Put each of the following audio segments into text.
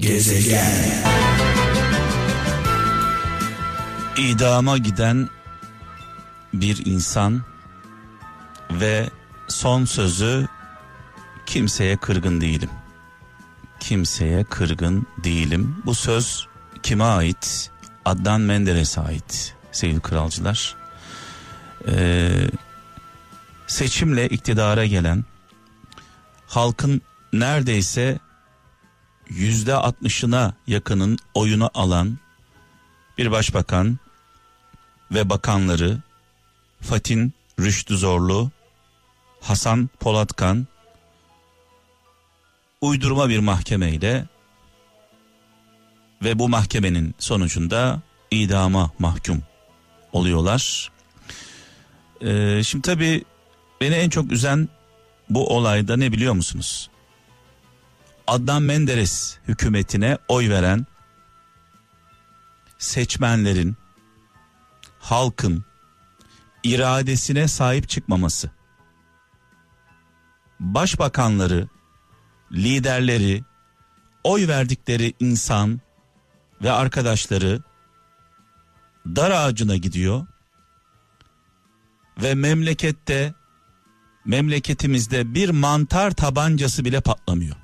Gezegen. İdama giden bir insan ve son sözü kimseye kırgın değilim. Kimseye kırgın değilim. Bu söz kime ait? Adnan Menderes'e ait sevgili kralcılar. Ee, seçimle iktidara gelen halkın neredeyse yüzde altmışına yakının oyunu alan bir başbakan ve bakanları Fatin Rüştü Zorlu, Hasan Polatkan uydurma bir mahkemeyle ve bu mahkemenin sonucunda idama mahkum oluyorlar. Ee, şimdi tabii beni en çok üzen bu olayda ne biliyor musunuz? Adnan Menderes hükümetine oy veren seçmenlerin, halkın iradesine sahip çıkmaması. Başbakanları, liderleri, oy verdikleri insan ve arkadaşları dar ağacına gidiyor ve memlekette memleketimizde bir mantar tabancası bile patlamıyor.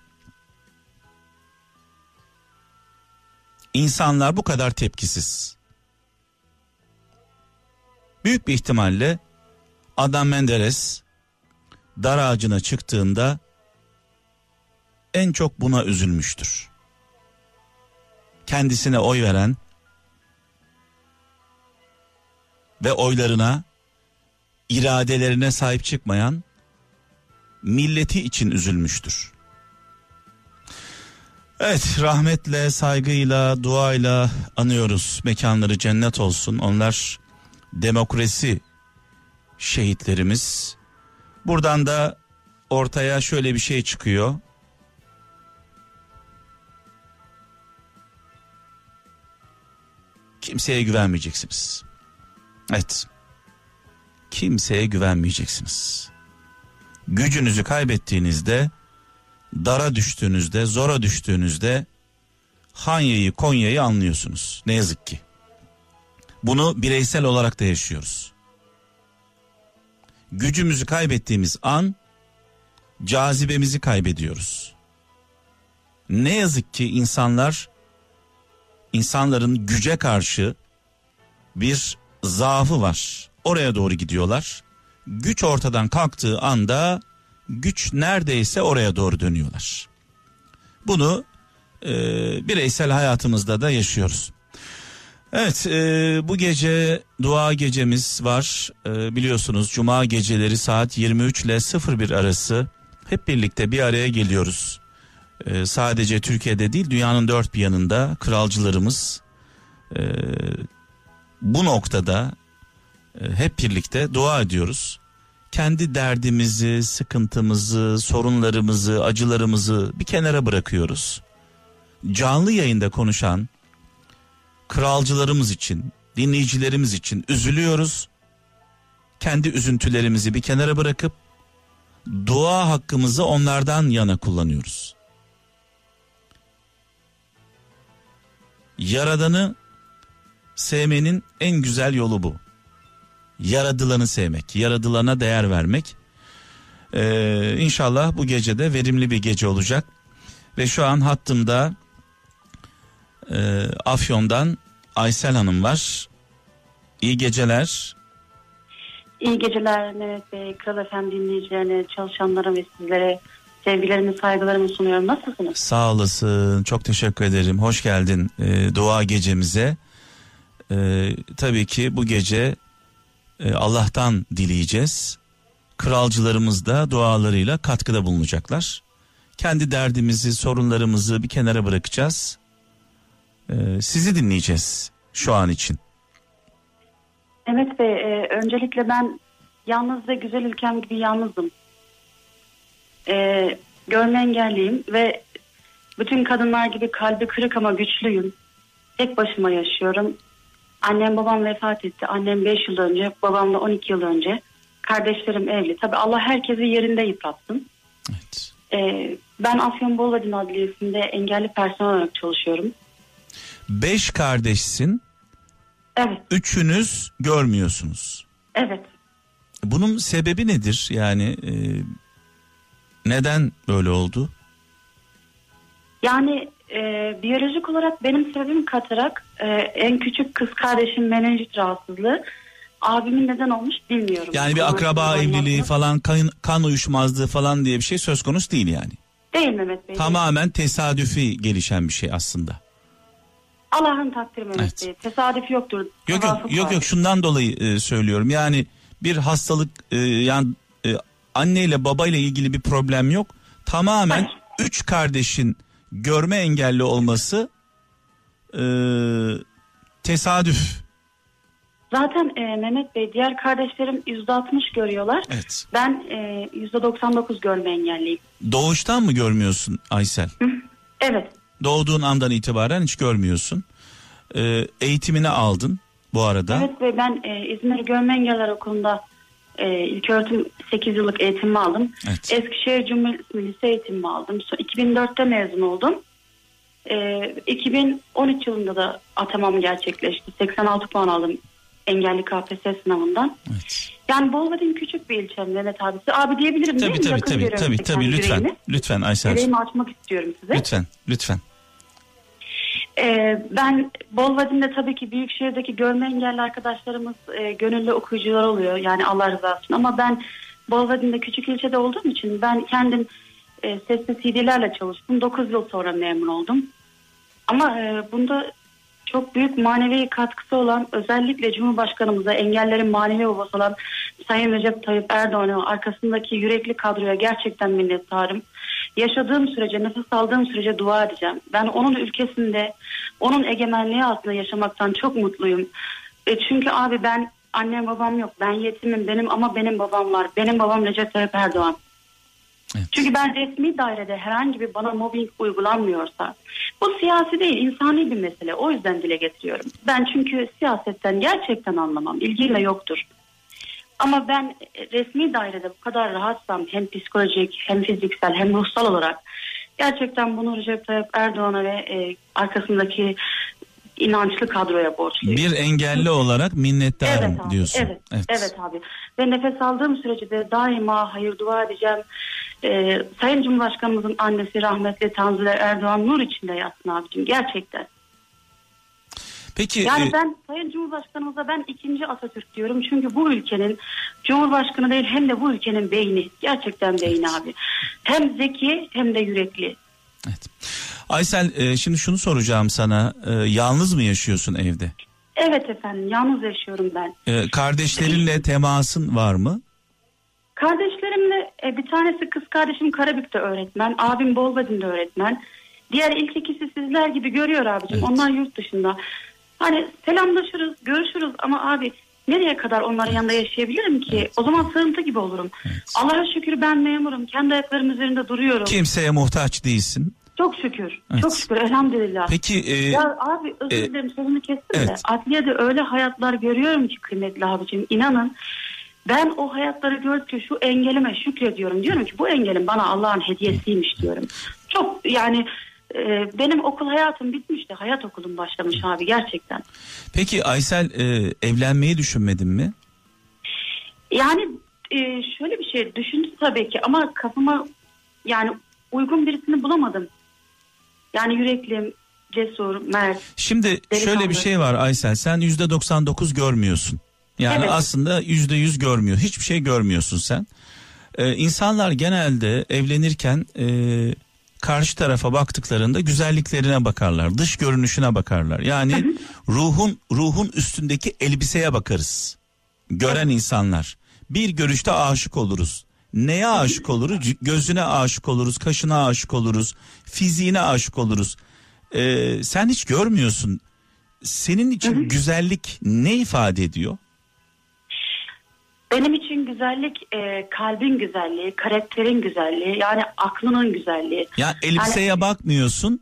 İnsanlar bu kadar tepkisiz. Büyük bir ihtimalle Adam Menderes dar ağacına çıktığında en çok buna üzülmüştür. Kendisine oy veren ve oylarına iradelerine sahip çıkmayan milleti için üzülmüştür. Evet rahmetle, saygıyla, duayla anıyoruz. Mekanları cennet olsun. Onlar demokrasi şehitlerimiz. Buradan da ortaya şöyle bir şey çıkıyor. Kimseye güvenmeyeceksiniz. Evet. Kimseye güvenmeyeceksiniz. Gücünüzü kaybettiğinizde, dara düştüğünüzde, zora düştüğünüzde Hanya'yı, Konya'yı anlıyorsunuz. Ne yazık ki. Bunu bireysel olarak da yaşıyoruz. Gücümüzü kaybettiğimiz an cazibemizi kaybediyoruz. Ne yazık ki insanlar insanların güce karşı bir zaafı var. Oraya doğru gidiyorlar. Güç ortadan kalktığı anda güç neredeyse oraya doğru dönüyorlar. Bunu e, bireysel hayatımızda da yaşıyoruz. Evet e, bu gece dua gecemiz var e, biliyorsunuz cuma geceleri saat 23 ile 01 arası hep birlikte bir araya geliyoruz. E, sadece Türkiye'de değil dünyanın dört bir yanında kralcılarımız e, bu noktada e, hep birlikte dua ediyoruz. Kendi derdimizi, sıkıntımızı, sorunlarımızı, acılarımızı bir kenara bırakıyoruz. Canlı yayında konuşan kralcılarımız için, dinleyicilerimiz için üzülüyoruz. Kendi üzüntülerimizi bir kenara bırakıp dua hakkımızı onlardan yana kullanıyoruz. Yaradanı sevmenin en güzel yolu bu. Yaradılanı sevmek, yaradılana değer vermek. Ee, inşallah bu gece de verimli bir gece olacak. Ve şu an hattımda e, Afyon'dan Aysel Hanım var. İyi geceler. İyi geceler Mehmet Bey, Kral Efendi dinleyicilerine, çalışanlara ve sizlere sevgilerimi, saygılarımı sunuyorum. Nasılsınız? Sağ olasın. Çok teşekkür ederim. Hoş geldin e, dua gecemize. E, tabii ki bu gece e, Allah'tan dileyeceğiz. Kralcılarımız da dualarıyla katkıda bulunacaklar. Kendi derdimizi, sorunlarımızı bir kenara bırakacağız. E, sizi dinleyeceğiz şu an için. Mehmet Bey, e, öncelikle ben yalnız ve güzel ülkem gibi yalnızım. Görme engelliyim ve bütün kadınlar gibi kalbi kırık ama güçlüyüm. Tek başıma yaşıyorum. Annem babam vefat etti. Annem 5 yıl önce, babam da 12 yıl önce. Kardeşlerim evli. Tabii Allah herkesi yerinde yıpratsın. Evet. Ee, Ben Afyonbolu Adliyesi'nde engelli personel olarak çalışıyorum. Beş kardeşsin. Evet. Üçünüz görmüyorsunuz. Evet. Bunun sebebi nedir? Yani e, neden böyle oldu? Yani e, biyolojik olarak benim sebebim katarak e, en küçük kız kardeşim menenjit rahatsızlığı. Abimin neden olmuş bilmiyorum. Yani bir akraba evliliği falan kan, kan uyuşmazlığı falan diye bir şey söz konusu değil yani. Değil Mehmet Bey. Tamamen tesadüfi gelişen bir şey aslında. Allah'ın takdiri Mehmet Evet. Bey. Tesadüf yoktur. Yok yok yok yok şundan dolayı e, söylüyorum. Yani bir hastalık e, yani e, anneyle babayla ilgili bir problem yok. Tamamen Hayır. üç kardeşin görme engelli olması e, tesadüf. Zaten e, Mehmet Bey diğer kardeşlerim %60 görüyorlar. Evet. Ben e, %99 görme engelliyim. Doğuştan mı görmüyorsun Aysel? Evet. Doğduğun andan itibaren hiç görmüyorsun. E, eğitimini aldın bu arada. Evet ve ben e, İzmir Görme Engeller Okulu'nda e, ilk öğretim 8 yıllık eğitimimi aldım. Evet. Eskişehir Cumhuriyet İsmi Lise eğitimimi aldım. So- 2004'te mezun oldum. E, 2013 yılında da atamam gerçekleşti. 86 puan aldım engelli KPSS sınavından. Evet. Yani Bolvadin küçük bir ilçe Mehmet abisi. Abi diyebilirim değil Tabii mi? tabii Yakın tabii tabii tabii kendi lütfen. yüreğimi. Lütfen Aysel. Yüreğimi açmak istiyorum size. Lütfen lütfen. Ee, ben Bolvadin'de tabii ki büyük şehirdeki görme engelli arkadaşlarımız e, gönüllü okuyucular oluyor. Yani Allah rızası için. Ama ben Bolvadin'de küçük ilçede olduğum için ben kendim e, sesli CD'lerle çalıştım. 9 yıl sonra memnun oldum. Ama e, bunda çok büyük manevi katkısı olan özellikle Cumhurbaşkanımıza engellerin manevi babası olan Sayın Recep Tayyip Erdoğan'a arkasındaki yürekli kadroya gerçekten minnettarım. Yaşadığım sürece, nefes aldığım sürece dua edeceğim. Ben onun ülkesinde, onun egemenliği altında yaşamaktan çok mutluyum. E çünkü abi ben annem babam yok. Ben yetimim benim ama benim babam var. Benim babam Recep Tayyip Erdoğan. Evet. Çünkü ben resmi dairede herhangi bir bana mobbing uygulanmıyorsa bu siyasi değil insani bir mesele. O yüzden dile getiriyorum. Ben çünkü siyasetten gerçekten anlamam. İlgim de yoktur. Ama ben resmi dairede bu kadar rahatsam hem psikolojik hem fiziksel hem ruhsal olarak gerçekten bunu Recep Tayyip Erdoğan'a ve e, arkasındaki inançlı kadroya borçluyum. Bir engelli olarak minnettarım Evet abi, diyorsun. Evet, evet. abi. Ve nefes aldığım sürece de daima hayır dua edeceğim. Ee, Sayın Cumhurbaşkanımızın annesi rahmetli Tanzile Erdoğan nur içinde yatsın abicim gerçekten. Peki Yani e, ben Sayın Cumhurbaşkanımıza ben ikinci Atatürk diyorum. Çünkü bu ülkenin Cumhurbaşkanı değil hem de bu ülkenin beyni. Gerçekten beyni abi. Hem zeki hem de yürekli. evet. Aysel e, şimdi şunu soracağım sana. E, yalnız mı yaşıyorsun evde? Evet efendim yalnız yaşıyorum ben. E, kardeşlerinle temasın var mı? Kardeşlerimle e, bir tanesi kız kardeşim Karabük'te öğretmen. Abim Bolvadin'de öğretmen. Diğer ilk ikisi sizler gibi görüyor abicim. Evet. Onlar yurt dışında. Hani selamlaşırız, görüşürüz ama abi nereye kadar onların yanında yaşayabilirim ki? O zaman sığıntı gibi olurum. Allah'a şükür ben memurum. Kendi ayaklarım üzerinde duruyorum. Kimseye muhtaç değilsin. Çok şükür. Evet. Çok şükür elhamdülillah. Peki e, Ya abi özür e, dilerim sözünü kestim de. evet. Adliyede öyle hayatlar görüyorum ki kıymetli abicim. inanın ben o hayatları gördükçe şu engelime şükrediyorum. Diyorum ki bu engelim bana Allah'ın hediyesiymiş diyorum. Çok yani benim okul hayatım bitmişti. Hayat okulum başlamış abi gerçekten. peki Aysel e, evlenmeyi düşünmedin mi? Yani e, şöyle bir şey düşündüm tabii ki ama kafama yani uygun birisini bulamadım. Yani yüreklim, cesur, mert. Şimdi Delikanlı. şöyle bir şey var Aysel sen yüzde 99 görmüyorsun. Yani Evet. aslında yüzde yüz görmüyor. Hiçbir şey görmüyorsun sen. Ee, insanlar genelde evlenirken e, karşı tarafa baktıklarında güzelliklerine bakarlar. Dış görünüşüne bakarlar. Yani ruhun ruhun üstündeki elbiseye bakarız. Gören insanlar. Bir görüşte aşık oluruz. Neye aşık oluruz? Gözüne aşık oluruz, kaşına aşık oluruz, fiziğine aşık oluruz. Ee, sen hiç görmüyorsun. Senin için güzellik ne ifade ediyor? Benim için güzellik e, kalbin güzelliği, karakterin güzelliği, yani aklının güzelliği. Ya elbiseye bakmıyorsun,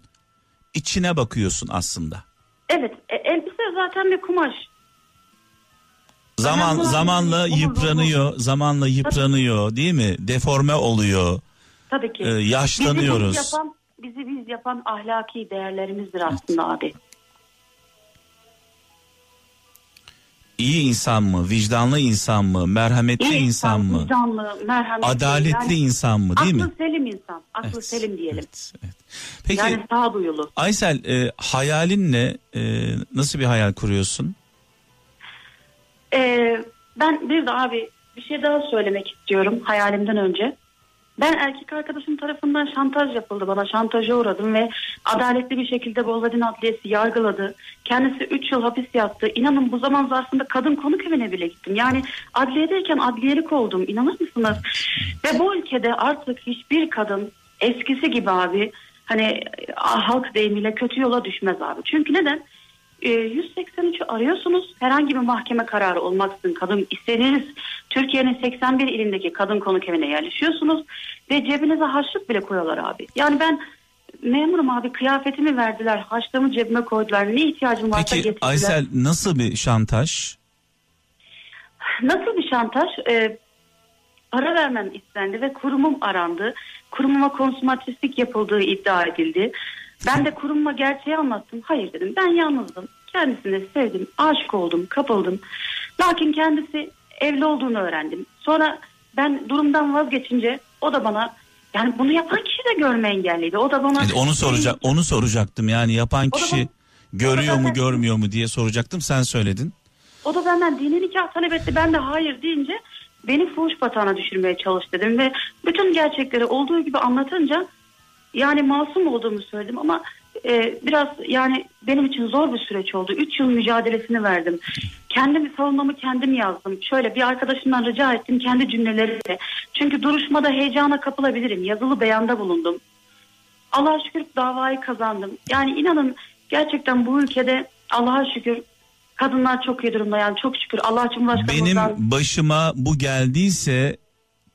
içine bakıyorsun aslında. Evet, e, elbise zaten bir kumaş. Zaman Önemli zamanla değil, olur, yıpranıyor, zamanla yıpranıyor, değil mi? Deforme oluyor. Tabii ki. e, yaşlanıyoruz. Bizi biz yapan, bizi biz yapan ahlaki değerlerimizdir aslında abi. İyi insan mı, vicdanlı insan mı, merhametli İyi insan, mı, vicdanlı, merhametli. adaletli yani insan mı değil aklı mi? selim insan. Aklı Evet, selim diyelim. evet, evet. Peki Yani sağduyulu. Aysel e, hayalin ne? E, nasıl bir hayal kuruyorsun? Ee, ben bir de abi bir şey daha söylemek istiyorum hayalimden önce. Ben erkek arkadaşım tarafından şantaj yapıldı bana. Şantaja uğradım ve adaletli bir şekilde Bolvadin Adliyesi yargıladı. Kendisi 3 yıl hapis yattı. İnanın bu zaman zarfında kadın konuk evine bile gittim. Yani adliyedeyken adliyelik oldum. İnanır mısınız? Ve bu ülkede artık hiçbir kadın eskisi gibi abi hani ah, halk deyimiyle kötü yola düşmez abi. Çünkü neden? Ee, 183'ü arıyorsunuz. Herhangi bir mahkeme kararı olmaksızın kadın istediğiniz Türkiye'nin 81 ilindeki kadın konuk evine yerleşiyorsunuz ve cebinize harçlık bile koyuyorlar abi. Yani ben memurum abi kıyafetimi verdiler, harçlığımı cebime koydular. Ne ihtiyacım varsa Peki getirdiler. Aysel nasıl bir şantaj? Nasıl bir şantaj? Ee, para vermem istendi ve kurumum arandı. Kurumuma konsumatrislik yapıldığı iddia edildi. Ben de kurumuma gerçeği anlattım. Hayır dedim ben yalnızdım. Kendisini sevdim, aşık oldum, kapıldım. Lakin kendisi evli olduğunu öğrendim. Sonra ben durumdan vazgeçince o da bana yani bunu yapan kişi de görme engelliydi. O da bana Evet, onu soracak onu soracaktım. Yani yapan kişi ben- görüyor mu görmüyor mu diye soracaktım. Sen söyledin. O da benden dini nikah talep etti. Ben de hayır deyince beni fuhuş batağına düşürmeye çalış dedim. Ve bütün gerçekleri olduğu gibi anlatınca yani masum olduğumu söyledim ama e, biraz yani benim için zor bir süreç oldu. Üç yıl mücadelesini verdim. Kendimi savunmamı kendim yazdım. Şöyle bir arkadaşımdan rica ettim kendi cümlelerimle. Çünkü duruşmada heyecana kapılabilirim. Yazılı beyanda bulundum. Allah'a şükür davayı kazandım. Yani inanın gerçekten bu ülkede Allah'a şükür kadınlar çok iyi durumda yani çok şükür Allah Benim Cumhurbaşkanımızdan. başıma bu geldiyse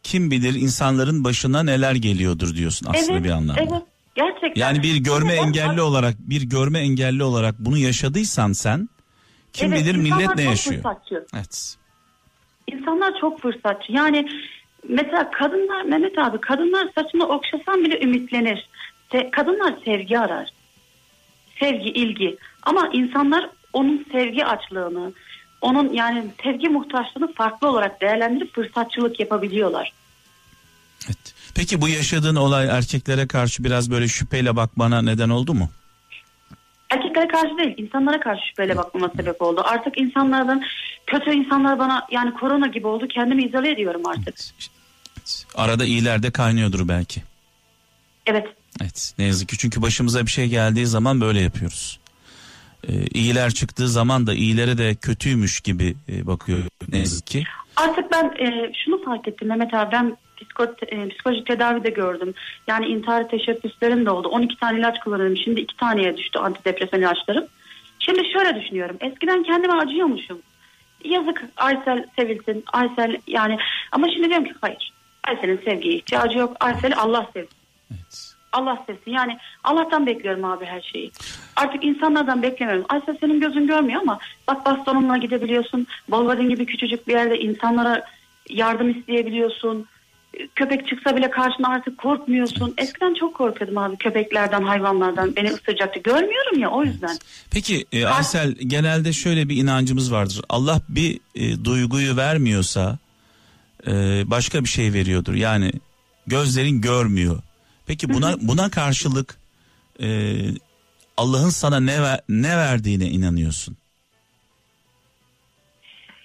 kim bilir insanların başına neler geliyordur diyorsun aslında evet, bir anlamda. Evet gerçekten. Yani bir görme engelli olarak bir görme engelli olarak bunu yaşadıysan sen kim Evet, bilir millet ne yaşıyor. fırsatçı. Evet. İnsanlar çok fırsatçı. Yani mesela kadınlar Mehmet abi kadınlar saçını okşasan bile ümitlenir. Se- kadınlar sevgi arar. Sevgi, ilgi. Ama insanlar onun sevgi açlığını, onun yani sevgi muhtaçlığını farklı olarak değerlendirip fırsatçılık yapabiliyorlar. Evet. Peki bu yaşadığın olay erkeklere karşı biraz böyle şüpheyle bakmana neden oldu mu? Erkeklere karşı değil, insanlara karşı şüpheyle bakmama sebep oldu. Artık insanlardan, kötü insanlar bana yani korona gibi oldu. Kendimi izole ediyorum artık. Evet. Arada iyiler de kaynıyordur belki. Evet. Evet ne yazık ki çünkü başımıza bir şey geldiği zaman böyle yapıyoruz. Ee, iyiler çıktığı zaman da iyilere de kötüymüş gibi e, bakıyor ne yazık ki. Artık ben e, şunu fark ettim Mehmet abi ben psiko, e, psikolojik tedavi de gördüm. Yani intihar teşebbüslerim de oldu. 12 tane ilaç kullanıyorum. Şimdi 2 taneye düştü antidepresan ilaçlarım. Şimdi şöyle düşünüyorum. Eskiden kendime acıyormuşum. Yazık Aysel sevilsin. Aysel yani ama şimdi diyorum ki hayır. Aysel'in sevgiye ihtiyacı yok. Aysel'i Allah sevsin. Evet. Allah sevsin. Yani Allah'tan bekliyorum abi her şeyi. Artık insanlardan beklemiyorum. Aysel senin gözün görmüyor ama bak bastonunla gidebiliyorsun. Bolvadin gibi küçücük bir yerde insanlara yardım isteyebiliyorsun. Köpek çıksa bile karşına artık korkmuyorsun. Eskiden çok korkuyordum abi köpeklerden, hayvanlardan. Beni ısıracaktı. Görmüyorum ya o yüzden. Peki e, Aysel genelde şöyle bir inancımız vardır. Allah bir e, duyguyu vermiyorsa e, başka bir şey veriyordur. Yani gözlerin görmüyor. Peki buna buna karşılık e, Allah'ın sana ne ver- ne verdiğine inanıyorsun.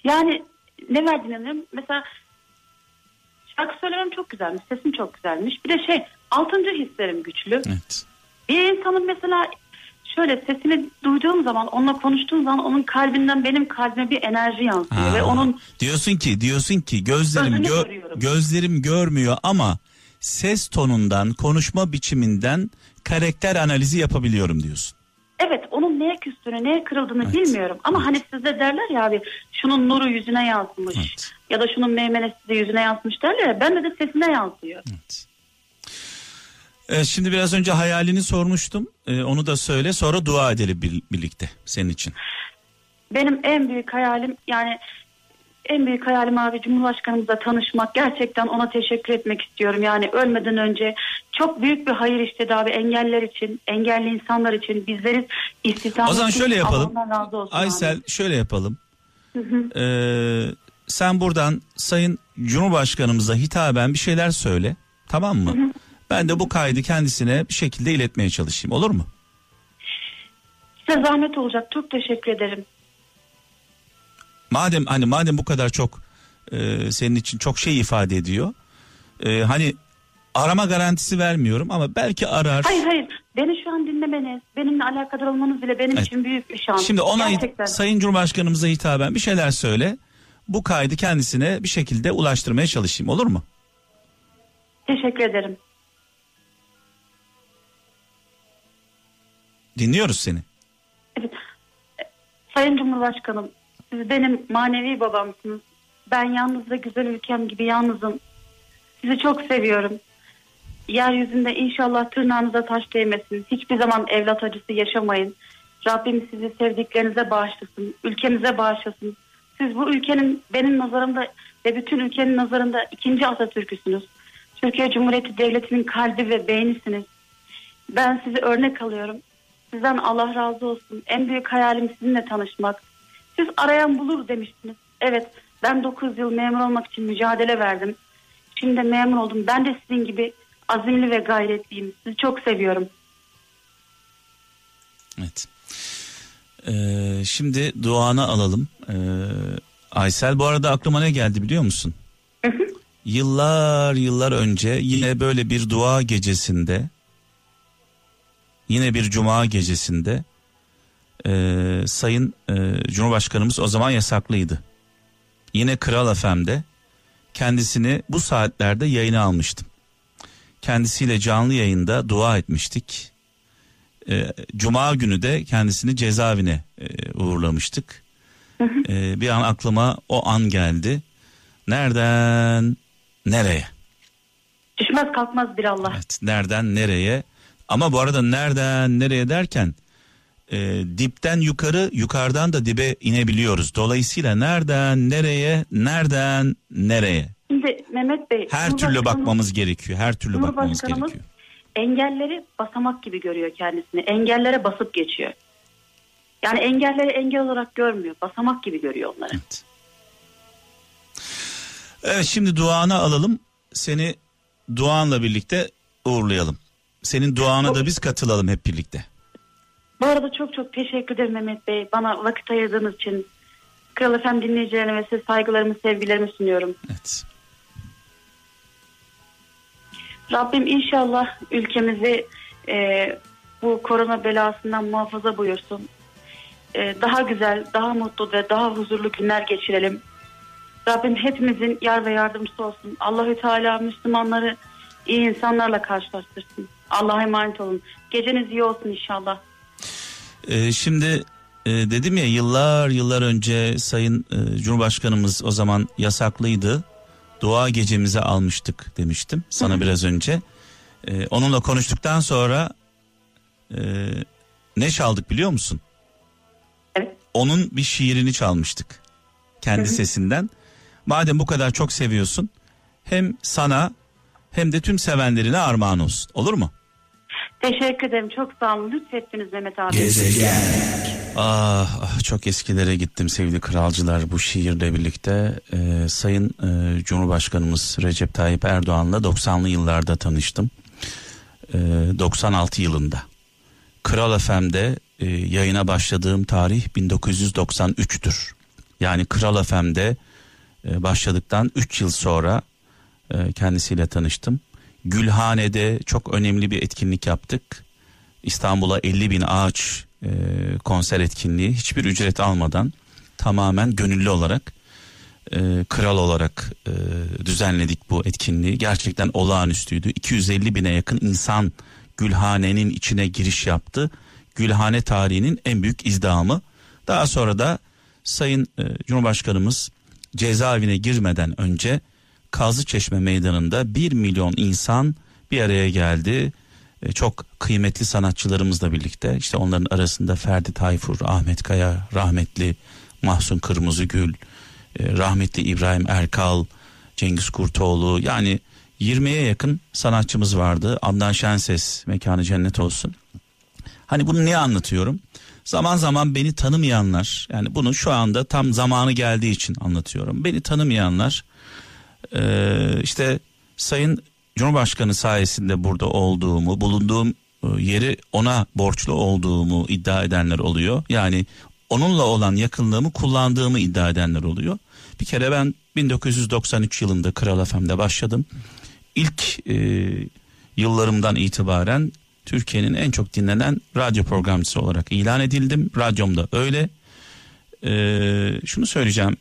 Yani ne verdiğini anlıyorum. Mesela şarkı söylemem çok güzelmiş. Sesim çok güzelmiş. Bir de şey altıncı hislerim güçlü. Evet. Bir insanın mesela şöyle sesini duyduğum zaman onunla konuştuğum zaman onun kalbinden benim kalbime bir enerji yansıyor Ha, ve onun diyorsun ki diyorsun ki gözlerim gö- görüyorum. gözlerim görmüyor ama ses tonundan, konuşma biçiminden karakter analizi yapabiliyorum diyorsun. evet onun neye küstüğünü neye kırıldığını Evet. bilmiyorum ama hani sizde derler ya abi şunun nuru yüzüne yansımış Evet. ya da şunun meymenesi de yüzüne yansımış derler ya bende de sesine yansıyor. Evet. Evet, şimdi biraz önce hayalini sormuştum. Ee, onu da söyle sonra dua edelim bir- birlikte senin için. Benim en büyük hayalim yani en büyük hayalim abi Cumhurbaşkanımızla tanışmak. Gerçekten ona teşekkür etmek istiyorum. Yani ölmeden önce çok büyük bir hayır işledi abi engeller için, engelli insanlar için. Bizleri istihdam O zaman şöyle yapalım. Aysel abi. şöyle yapalım. Ee, sen buradan Sayın Cumhurbaşkanımıza hitaben bir şeyler söyle. Tamam mı? Ben de bu kaydı kendisine bir şekilde iletmeye çalışayım. Olur mu? Size zahmet olacak. Çok teşekkür ederim. Madem hani madem bu kadar çok e, senin için çok şey ifade ediyor. e, hani arama garantisi vermiyorum ama belki arar. Hayır hayır. Beni şu an dinlemeniz, benimle alakadar olmanız bile benim Evet. için büyük bir şans. Şimdi ona Gerçekten. Sayın Cumhurbaşkanımıza hitaben bir şeyler söyle. Bu kaydı kendisine bir şekilde ulaştırmaya çalışayım olur mu? Teşekkür ederim. Dinliyoruz seni. Evet. Sayın Cumhurbaşkanım, siz benim manevi babamsınız. Ben yalnız ve güzel ülkem gibi yalnızım. Sizi çok seviyorum. Yeryüzünde inşallah tırnağınıza taş değmesin. Hiçbir zaman evlat acısı yaşamayın. Rabbim sizi sevdiklerinize bağışlasın. Ülkemize bağışlasın. Siz bu ülkenin benim nazarımda ve bütün ülkenin nazarında ikinci Atatürk'üsünüz. Türkiye Cumhuriyeti Devleti'nin kalbi ve beynisiniz. Ben sizi örnek alıyorum. Sizden Allah razı olsun. En büyük hayalim sizinle tanışmak. Siz arayan bulur demiştiniz. Evet ben 9 yıl memur olmak için mücadele verdim. Şimdi de memur oldum. Ben de sizin gibi azimli ve gayretliyim. Sizi çok seviyorum. Evet. Ee, şimdi duanı alalım. Ee, Aysel bu arada aklıma ne geldi biliyor musun? Yıllar yıllar önce yine böyle bir dua gecesinde yine bir cuma gecesinde e, Sayın e, Cumhurbaşkanımız o zaman yasaklıydı. Yine Kral FM'de kendisini bu saatlerde yayına almıştım. Kendisiyle canlı yayında dua etmiştik. E, Cuma günü de kendisini cezaevine e, uğurlamıştık. E, bir an aklıma o an geldi. Nereden nereye? Düşmez kalkmaz bir Allah. Evet, nereden nereye? Ama bu arada nereden nereye derken e, dipten yukarı, yukarıdan da dibe inebiliyoruz. Dolayısıyla nereden nereye, nereden nereye? Şimdi Mehmet Bey. Her türlü bakmamız gerekiyor. Her türlü bakmamız gerekiyor. engelleri basamak gibi görüyor kendisini. Engellere basıp geçiyor. Yani engelleri engel olarak görmüyor. Basamak gibi görüyor onları. Evet. Evet şimdi duanı alalım. Seni duanla birlikte uğurlayalım. Senin duana da biz katılalım hep birlikte. Bu arada çok çok teşekkür ederim Mehmet Bey. Bana vakit ayırdığınız için. Kral Efem dinleyicilerine ve size saygılarımı, sevgilerimi sunuyorum. Evet. Rabbim inşallah ülkemizi e, bu korona belasından muhafaza buyursun. E, daha güzel, daha mutlu ve daha huzurlu günler geçirelim. Rabbim hepimizin yar ve yardımcısı olsun. Allahü Teala Müslümanları iyi insanlarla karşılaştırsın. Allah'a emanet olun. Geceniz iyi olsun inşallah. Ee, şimdi e, dedim ya yıllar yıllar önce Sayın e, Cumhurbaşkanımız o zaman yasaklıydı. Dua gecemize almıştık demiştim sana biraz önce. Ee, onunla konuştuktan sonra e, ne çaldık biliyor musun? Evet. Onun bir şiirini çalmıştık kendi hı. sesinden. Madem bu kadar çok seviyorsun hem sana hem de tüm sevenlerine armağan olsun. Olur mu? Teşekkür ederim. Çok sağ olun. Lütfettiniz Mehmet abi. Ah, ah, çok eskilere gittim sevgili kralcılar bu şiirle birlikte. Ee, Sayın e, Cumhurbaşkanımız Recep Tayyip Erdoğan'la 90'lı yıllarda tanıştım. Ee, 96 yılında. Kral FM'de e, yayına başladığım tarih 1993'tür. Yani Kral FM'de e, başladıktan 3 yıl sonra e, kendisiyle tanıştım. Gülhane'de çok önemli bir etkinlik yaptık. İstanbul'a 50 bin ağaç e, konser etkinliği hiçbir ücret almadan tamamen gönüllü olarak e, kral olarak e, düzenledik bu etkinliği. Gerçekten olağanüstüydü. 250 bine yakın insan Gülhane'nin içine giriş yaptı. Gülhane tarihinin en büyük izdihamı. Daha sonra da Sayın e, Cumhurbaşkanımız cezaevine girmeden önce Kazlıçeşme Meydanı'nda 1 milyon insan bir araya geldi. E, çok kıymetli sanatçılarımızla birlikte işte onların arasında Ferdi Tayfur, Ahmet Kaya, rahmetli Mahsun Kırmızıgül, e, rahmetli İbrahim Erkal, Cengiz Kurtoğlu yani 20'ye yakın sanatçımız vardı. Adnan Şenses mekanı cennet olsun. Hani bunu niye anlatıyorum? Zaman zaman beni tanımayanlar yani bunu şu anda tam zamanı geldiği için anlatıyorum. Beni tanımayanlar e, işte Sayın Cumhurbaşkanı sayesinde burada olduğumu, bulunduğum e, yeri ona borçlu olduğumu iddia edenler oluyor. Yani onunla olan yakınlığımı kullandığımı iddia edenler oluyor. Bir kere ben 1993 yılında Kral FM'de başladım. İlk e, yıllarımdan itibaren Türkiye'nin en çok dinlenen radyo programcısı olarak ilan edildim. Radyomda öyle. Ee, şunu söyleyeceğim.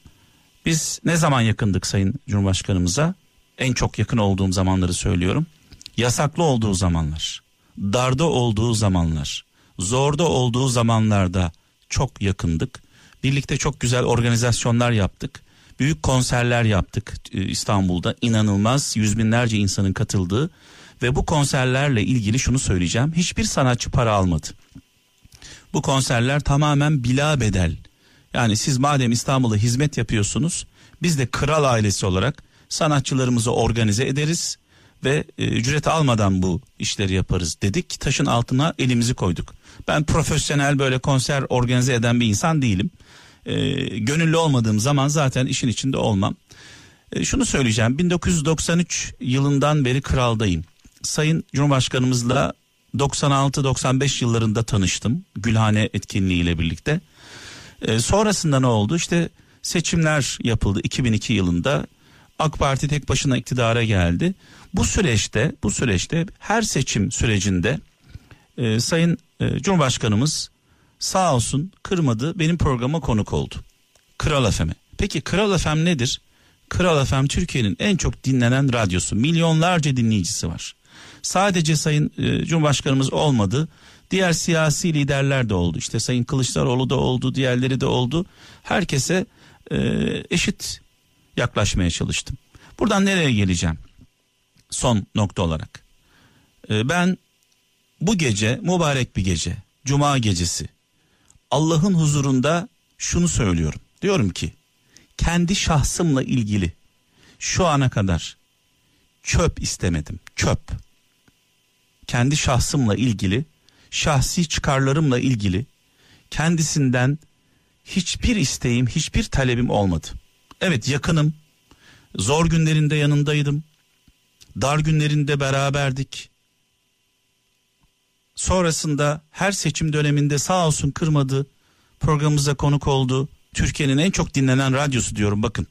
Biz ne zaman yakındık Sayın Cumhurbaşkanımıza? En çok yakın olduğum zamanları söylüyorum. Yasaklı olduğu zamanlar, darda olduğu zamanlar, zorda olduğu zamanlarda çok yakındık. Birlikte çok güzel organizasyonlar yaptık. Büyük konserler yaptık e, İstanbul'da. İnanılmaz yüz binlerce insanın katıldığı ve bu konserlerle ilgili şunu söyleyeceğim. Hiçbir sanatçı para almadı. Bu konserler tamamen bila bedel. Yani siz madem İstanbul'a hizmet yapıyorsunuz biz de kral ailesi olarak sanatçılarımızı organize ederiz ve e, ücret almadan bu işleri yaparız dedik. Taşın altına elimizi koyduk. Ben profesyonel böyle konser organize eden bir insan değilim. E, gönüllü olmadığım zaman zaten işin içinde olmam. E, şunu söyleyeceğim 1993 yılından beri kraldayım. Sayın Cumhurbaşkanımızla 96-95 yıllarında tanıştım. Gülhane etkinliğiyle birlikte. E, sonrasında ne oldu? İşte seçimler yapıldı 2002 yılında. AK Parti tek başına iktidara geldi. Bu süreçte bu süreçte her seçim sürecinde e, Sayın e, Cumhurbaşkanımız sağ olsun kırmadı benim programa konuk oldu. Kral FM'e. Peki Kral FM nedir? Kral FM Türkiye'nin en çok dinlenen radyosu. Milyonlarca dinleyicisi var. Sadece Sayın e, Cumhurbaşkanımız olmadı. Diğer siyasi liderler de oldu. İşte Sayın Kılıçdaroğlu da oldu, diğerleri de oldu. Herkese e, eşit yaklaşmaya çalıştım. Buradan nereye geleceğim? Son nokta olarak. E, ben bu gece mübarek bir gece, cuma gecesi. Allah'ın huzurunda şunu söylüyorum. Diyorum ki kendi şahsımla ilgili şu ana kadar çöp istemedim. Çöp. Kendi şahsımla ilgili, şahsi çıkarlarımla ilgili kendisinden hiçbir isteğim, hiçbir talebim olmadı. Evet yakınım. Zor günlerinde yanındaydım. Dar günlerinde beraberdik. Sonrasında her seçim döneminde sağ olsun kırmadı. Programımıza konuk oldu. Türkiye'nin en çok dinlenen radyosu diyorum bakın.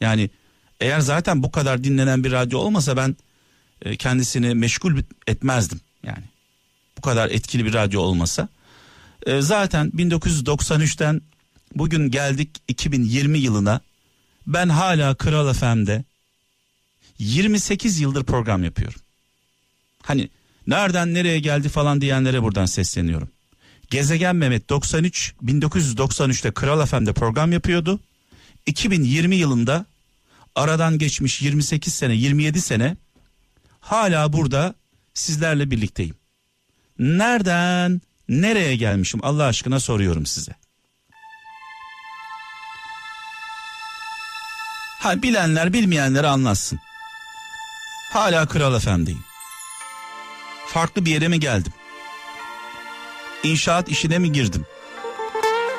Yani eğer zaten bu kadar dinlenen bir radyo olmasa ben e, kendisini meşgul etmezdim yani. Bu kadar etkili bir radyo olmasa. E, zaten 1993'ten bugün geldik 2020 yılına. Ben hala Kral FM'de 28 yıldır program yapıyorum. Hani nereden nereye geldi falan diyenlere buradan sesleniyorum. Gezegen Mehmet 93 1993'te Kral FM'de program yapıyordu. 2020 yılında aradan geçmiş 28 sene 27 sene hala burada sizlerle birlikteyim. Nereden nereye gelmişim Allah aşkına soruyorum size. Ha bilenler bilmeyenleri anlatsın. Hala Kral Efendi'yim. Farklı bir yere mi geldim? İnşaat işine mi girdim?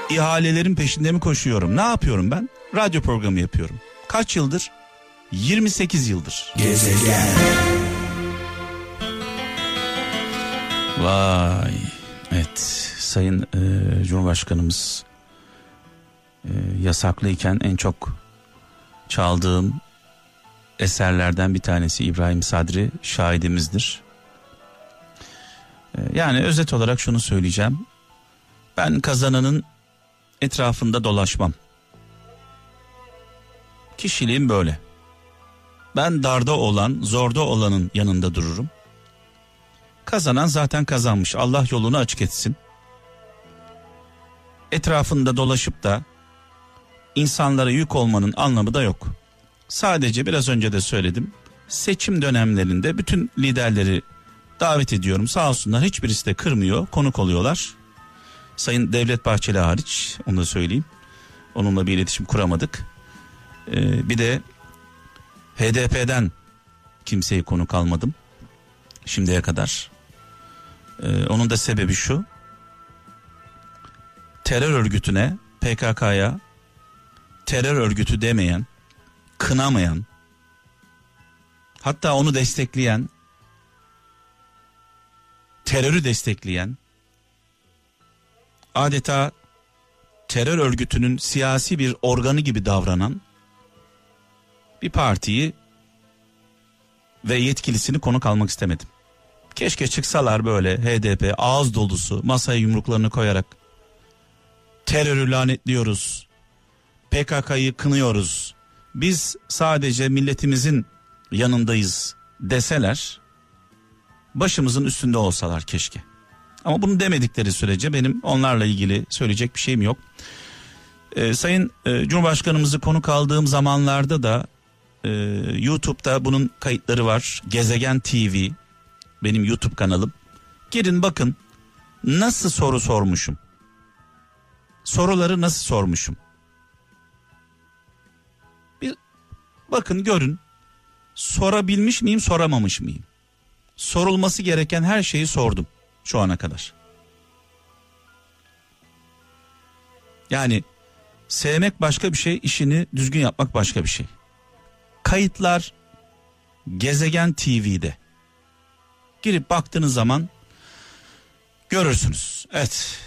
İhalelerin peşinde mi koşuyorum? Ne yapıyorum ben? Radyo programı yapıyorum. Kaç yıldır? 28 yıldır. Gezegen. Vay. Evet. Sayın e, Cumhurbaşkanımız e, yasaklıyken en çok çaldığım eserlerden bir tanesi İbrahim Sadri şahidimizdir. E, yani özet olarak şunu söyleyeceğim. Ben kazananın etrafında dolaşmam. Kişiliğim böyle. Ben darda olan, zorda olanın yanında dururum. Kazanan zaten kazanmış. Allah yolunu açık etsin. Etrafında dolaşıp da insanlara yük olmanın anlamı da yok. Sadece biraz önce de söyledim. Seçim dönemlerinde bütün liderleri davet ediyorum. Sağ olsunlar hiçbirisi de kırmıyor, konuk oluyorlar. Sayın Devlet Bahçeli hariç onu da söyleyeyim. Onunla bir iletişim kuramadık. Ee, bir de HDP'den kimseyi konuk almadım şimdiye kadar. Ee, onun da sebebi şu. Terör örgütüne, PKK'ya terör örgütü demeyen, kınamayan, hatta onu destekleyen, terörü destekleyen, adeta terör örgütünün siyasi bir organı gibi davranan bir partiyi ve yetkilisini konuk almak istemedim. Keşke çıksalar böyle HDP ağız dolusu masaya yumruklarını koyarak terörü lanetliyoruz. PKK'yı kınıyoruz. Biz sadece milletimizin yanındayız deseler başımızın üstünde olsalar keşke. Ama bunu demedikleri sürece benim onlarla ilgili söyleyecek bir şeyim yok. Ee, Sayın e, Cumhurbaşkanımızı konuk aldığım zamanlarda da e, YouTube'da bunun kayıtları var. Gezegen TV benim YouTube kanalım. Girin bakın nasıl soru sormuşum. Soruları nasıl sormuşum. Bir bakın görün. Sorabilmiş miyim, soramamış mıyım? Sorulması gereken her şeyi sordum şu ana kadar. Yani sevmek başka bir şey, işini düzgün yapmak başka bir şey. Kayıtlar Gezegen TV'de. Girip baktığınız zaman görürsünüz. Evet.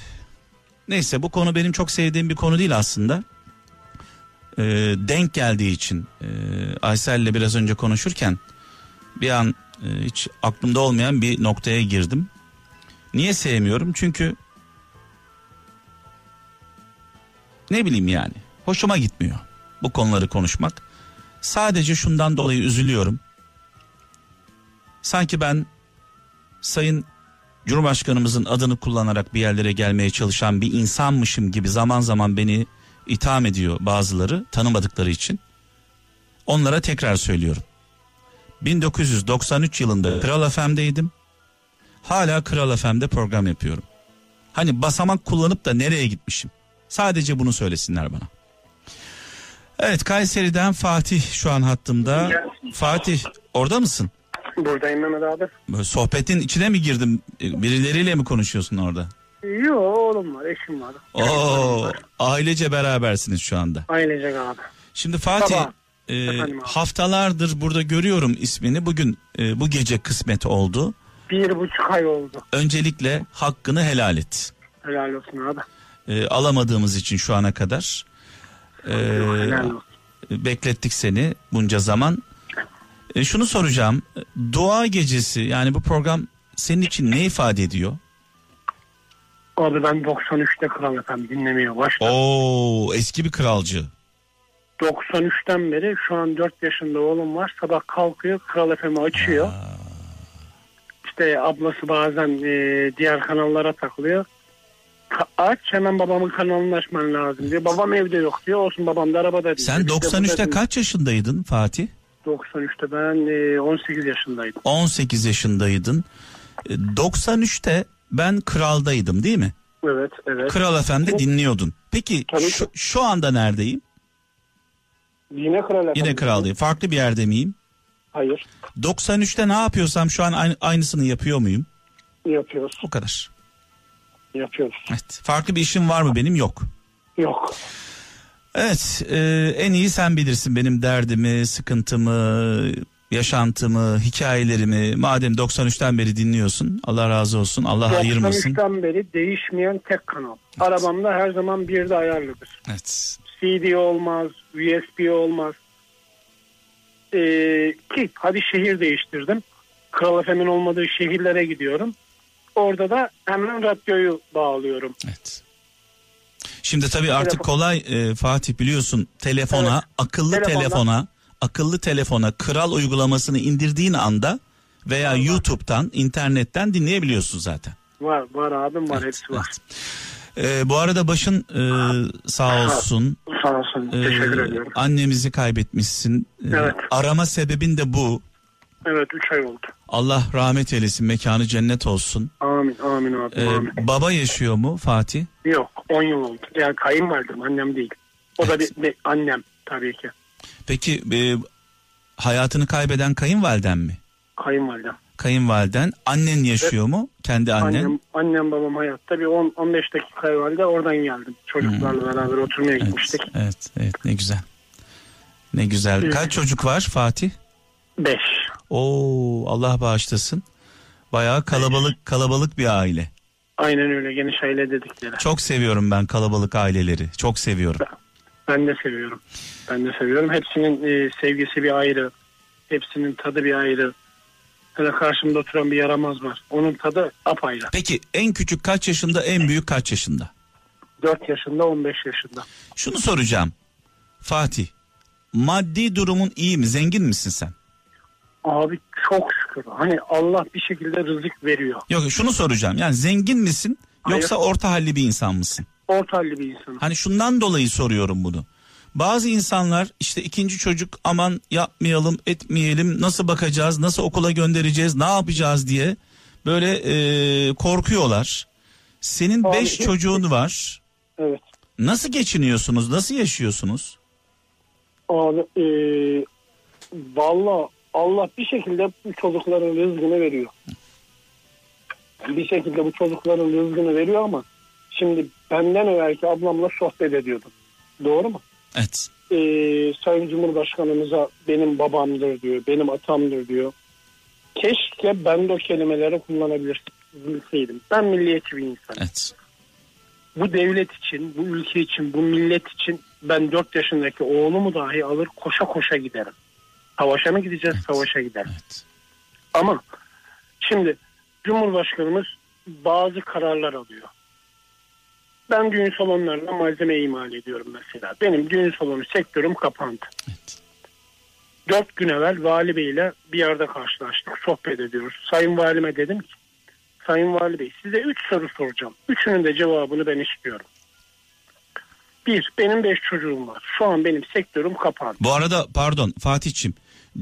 Neyse bu konu benim çok sevdiğim bir konu değil aslında. Ee, denk geldiği için e, Aysel'le biraz önce konuşurken bir an e, hiç aklımda olmayan bir noktaya girdim. Niye sevmiyorum? Çünkü ne bileyim yani hoşuma gitmiyor bu konuları konuşmak. Sadece şundan dolayı üzülüyorum. Sanki ben Sayın Cumhurbaşkanımızın adını kullanarak bir yerlere gelmeye çalışan bir insanmışım gibi zaman zaman beni itham ediyor bazıları tanımadıkları için. Onlara tekrar söylüyorum. 1993 yılında Kral FM'deydim. Hala Kral FM'de program yapıyorum. Hani basamak kullanıp da nereye gitmişim? Sadece bunu söylesinler bana. Evet Kayseri'den Fatih şu an hattımda. Fatih orada mısın? Buradayım Mehmet abi. Böyle sohbetin içine mi girdim? Birileriyle mi konuşuyorsun orada? Yok oğlum var, eşim var. Oo, ailece berabersiniz şu anda. Ailecek abi. Şimdi Fatih e, haftalardır burada görüyorum ismini. Bugün e, bu gece kısmet oldu. Bir buçuk ay oldu. Öncelikle hakkını helal et. Helal olsun abi. E, alamadığımız için şu ana kadar e, Helal olsun. beklettik seni bunca zaman. E, şunu soracağım. Dua gecesi yani bu program senin için ne ifade ediyor? Abi ben 93'te Kral FM dinlemeye başladım. Oo eski bir kralcı. 93'ten beri şu an 4 yaşında oğlum var. Sabah kalkıyor Kral FM'i açıyor. İşte ablası bazen e, diğer kanallara takılıyor. Ka- aç hemen babamın kanalını açman lazım diyor. Babam evde yok diyor. Olsun babam da arabada diyor. Sen İşte bu 93'te da- kaç yaşındaydın Fatih? 93'te ben e, 18 yaşındaydım. 18 yaşındaydın. E, 93'te ben kraldaydım değil mi? Evet evet. Kral FM'de dinliyordun. Peki Tabii şu, şu anda neredeyim? Yine Kral FM. Yine kraldayım. Farklı bir yerde miyim? Hayır. 93'te ne yapıyorsam şu an aynı- aynısını yapıyor muyum? Yapıyoruz. O kadar. Yapıyoruz. Evet. Farklı bir işim var mı benim? Yok. Yok. Evet, e, en iyi sen bilirsin benim derdimi, sıkıntımı, yaşantımı, hikayelerimi. Madem 93'ten beri dinliyorsun, Allah razı olsun, Allah ayırmasın. 93'ten beri değişmeyen tek kanal. Arabamda her zaman bir de ayarlıdır. Evet. CD olmaz, USB olmaz. Ee, ki hadi şehir değiştirdim. Kral FM'in olmadığı şehirlere gidiyorum. Orada da hemen radyoyu bağlıyorum. Evet. Şimdi tabii artık Telefon. kolay e, Fatih biliyorsun telefona, Evet. akıllı Telefondan. telefona, akıllı telefona kral uygulamasını indirdiğin anda veya YouTube'dan, internetten dinleyebiliyorsun zaten. Var var abim var Evet, hepsi var. evet. E, bu arada başın e, sağ olsun. Sağ olsun. E, Teşekkür ediyorum. annemizi kaybetmişsin. E, Evet. Arama sebebin de bu. Evet 3 ay oldu. Allah rahmet eylesin, mekanı cennet olsun. Amin amin abi E, amin. baba yaşıyor mu Fatih? Yok 10 yıl oldu. Yani kayınvalidem annem değil. O da Evet. bir, bir annem tabii ki. Peki e, hayatını kaybeden kayınvaliden mi? Kayınvalidem. Kayınvaliden annen yaşıyor mu? Kendi annen. Annem, annem babam hayatta bir 10-15 dakika evvel oradan geldim. Çocuklarla beraber oturmaya Evet, gitmiştik. evet, evet ne güzel. Ne güzel. Evet. Kaç çocuk var Fatih? 5. Oo Allah bağışlasın. Bayağı kalabalık kalabalık bir aile. Aynen öyle geniş aile dedikleri. Çok seviyorum ben kalabalık aileleri. Çok seviyorum. Ben de seviyorum. Ben de seviyorum. Hepsinin e, sevgisi bir ayrı. Hepsinin tadı bir ayrı. Hele karşımda oturan bir yaramaz var. Onun tadı apayrı. Peki en küçük kaç yaşında, en büyük kaç yaşında? 4 yaşında 15 yaşında. Şunu soracağım. Fatih, maddi durumun iyi mi? Zengin misin sen? Abi çok şükür. Hani Allah bir şekilde rızık veriyor. Yok şunu soracağım. Yani zengin misin Hayır. yoksa orta halli bir insan mısın? Orta halli bir insanım. Hani şundan dolayı soruyorum bunu. Bazı insanlar işte ikinci çocuk aman yapmayalım etmeyelim nasıl bakacağız nasıl okula göndereceğiz ne yapacağız diye böyle e, korkuyorlar. Senin Abi, beş hiç- çocuğun var. Evet. Nasıl geçiniyorsunuz nasıl yaşıyorsunuz? Abi e, valla Allah bir şekilde bu çocukların rızkını veriyor. Bir şekilde bu çocukların rızkını veriyor ama şimdi benden evvelki ablamla sohbet ediyordum. Doğru mu? Evet. e, Sayın Cumhurbaşkanımıza benim babamdır diyor, benim atamdır diyor. Keşke ben de o kelimeleri kullanabilseydim. Ben milliyetçi bir insanım. Evet. Bu devlet için, bu ülke için, bu millet için ben 4 yaşındaki oğlumu dahi alır koşa koşa giderim. Savaşa mı gideceğiz? Evet. Savaşa giderim. Evet. Ama şimdi Cumhurbaşkanımız bazı kararlar alıyor. Ben düğün salonlarına malzeme imal ediyorum mesela. Benim düğün salonu sektörüm kapandı. Evet. Dört gün evvel Vali Bey ile bir yerde karşılaştık. Sohbet ediyoruz. Sayın Valime dedim ki Sayın Vali Bey size üç soru soracağım. Üçünün de cevabını ben istiyorum. Bir, benim beş çocuğum var. Şu an benim sektörüm kapandı. Bu arada pardon Fatih'çim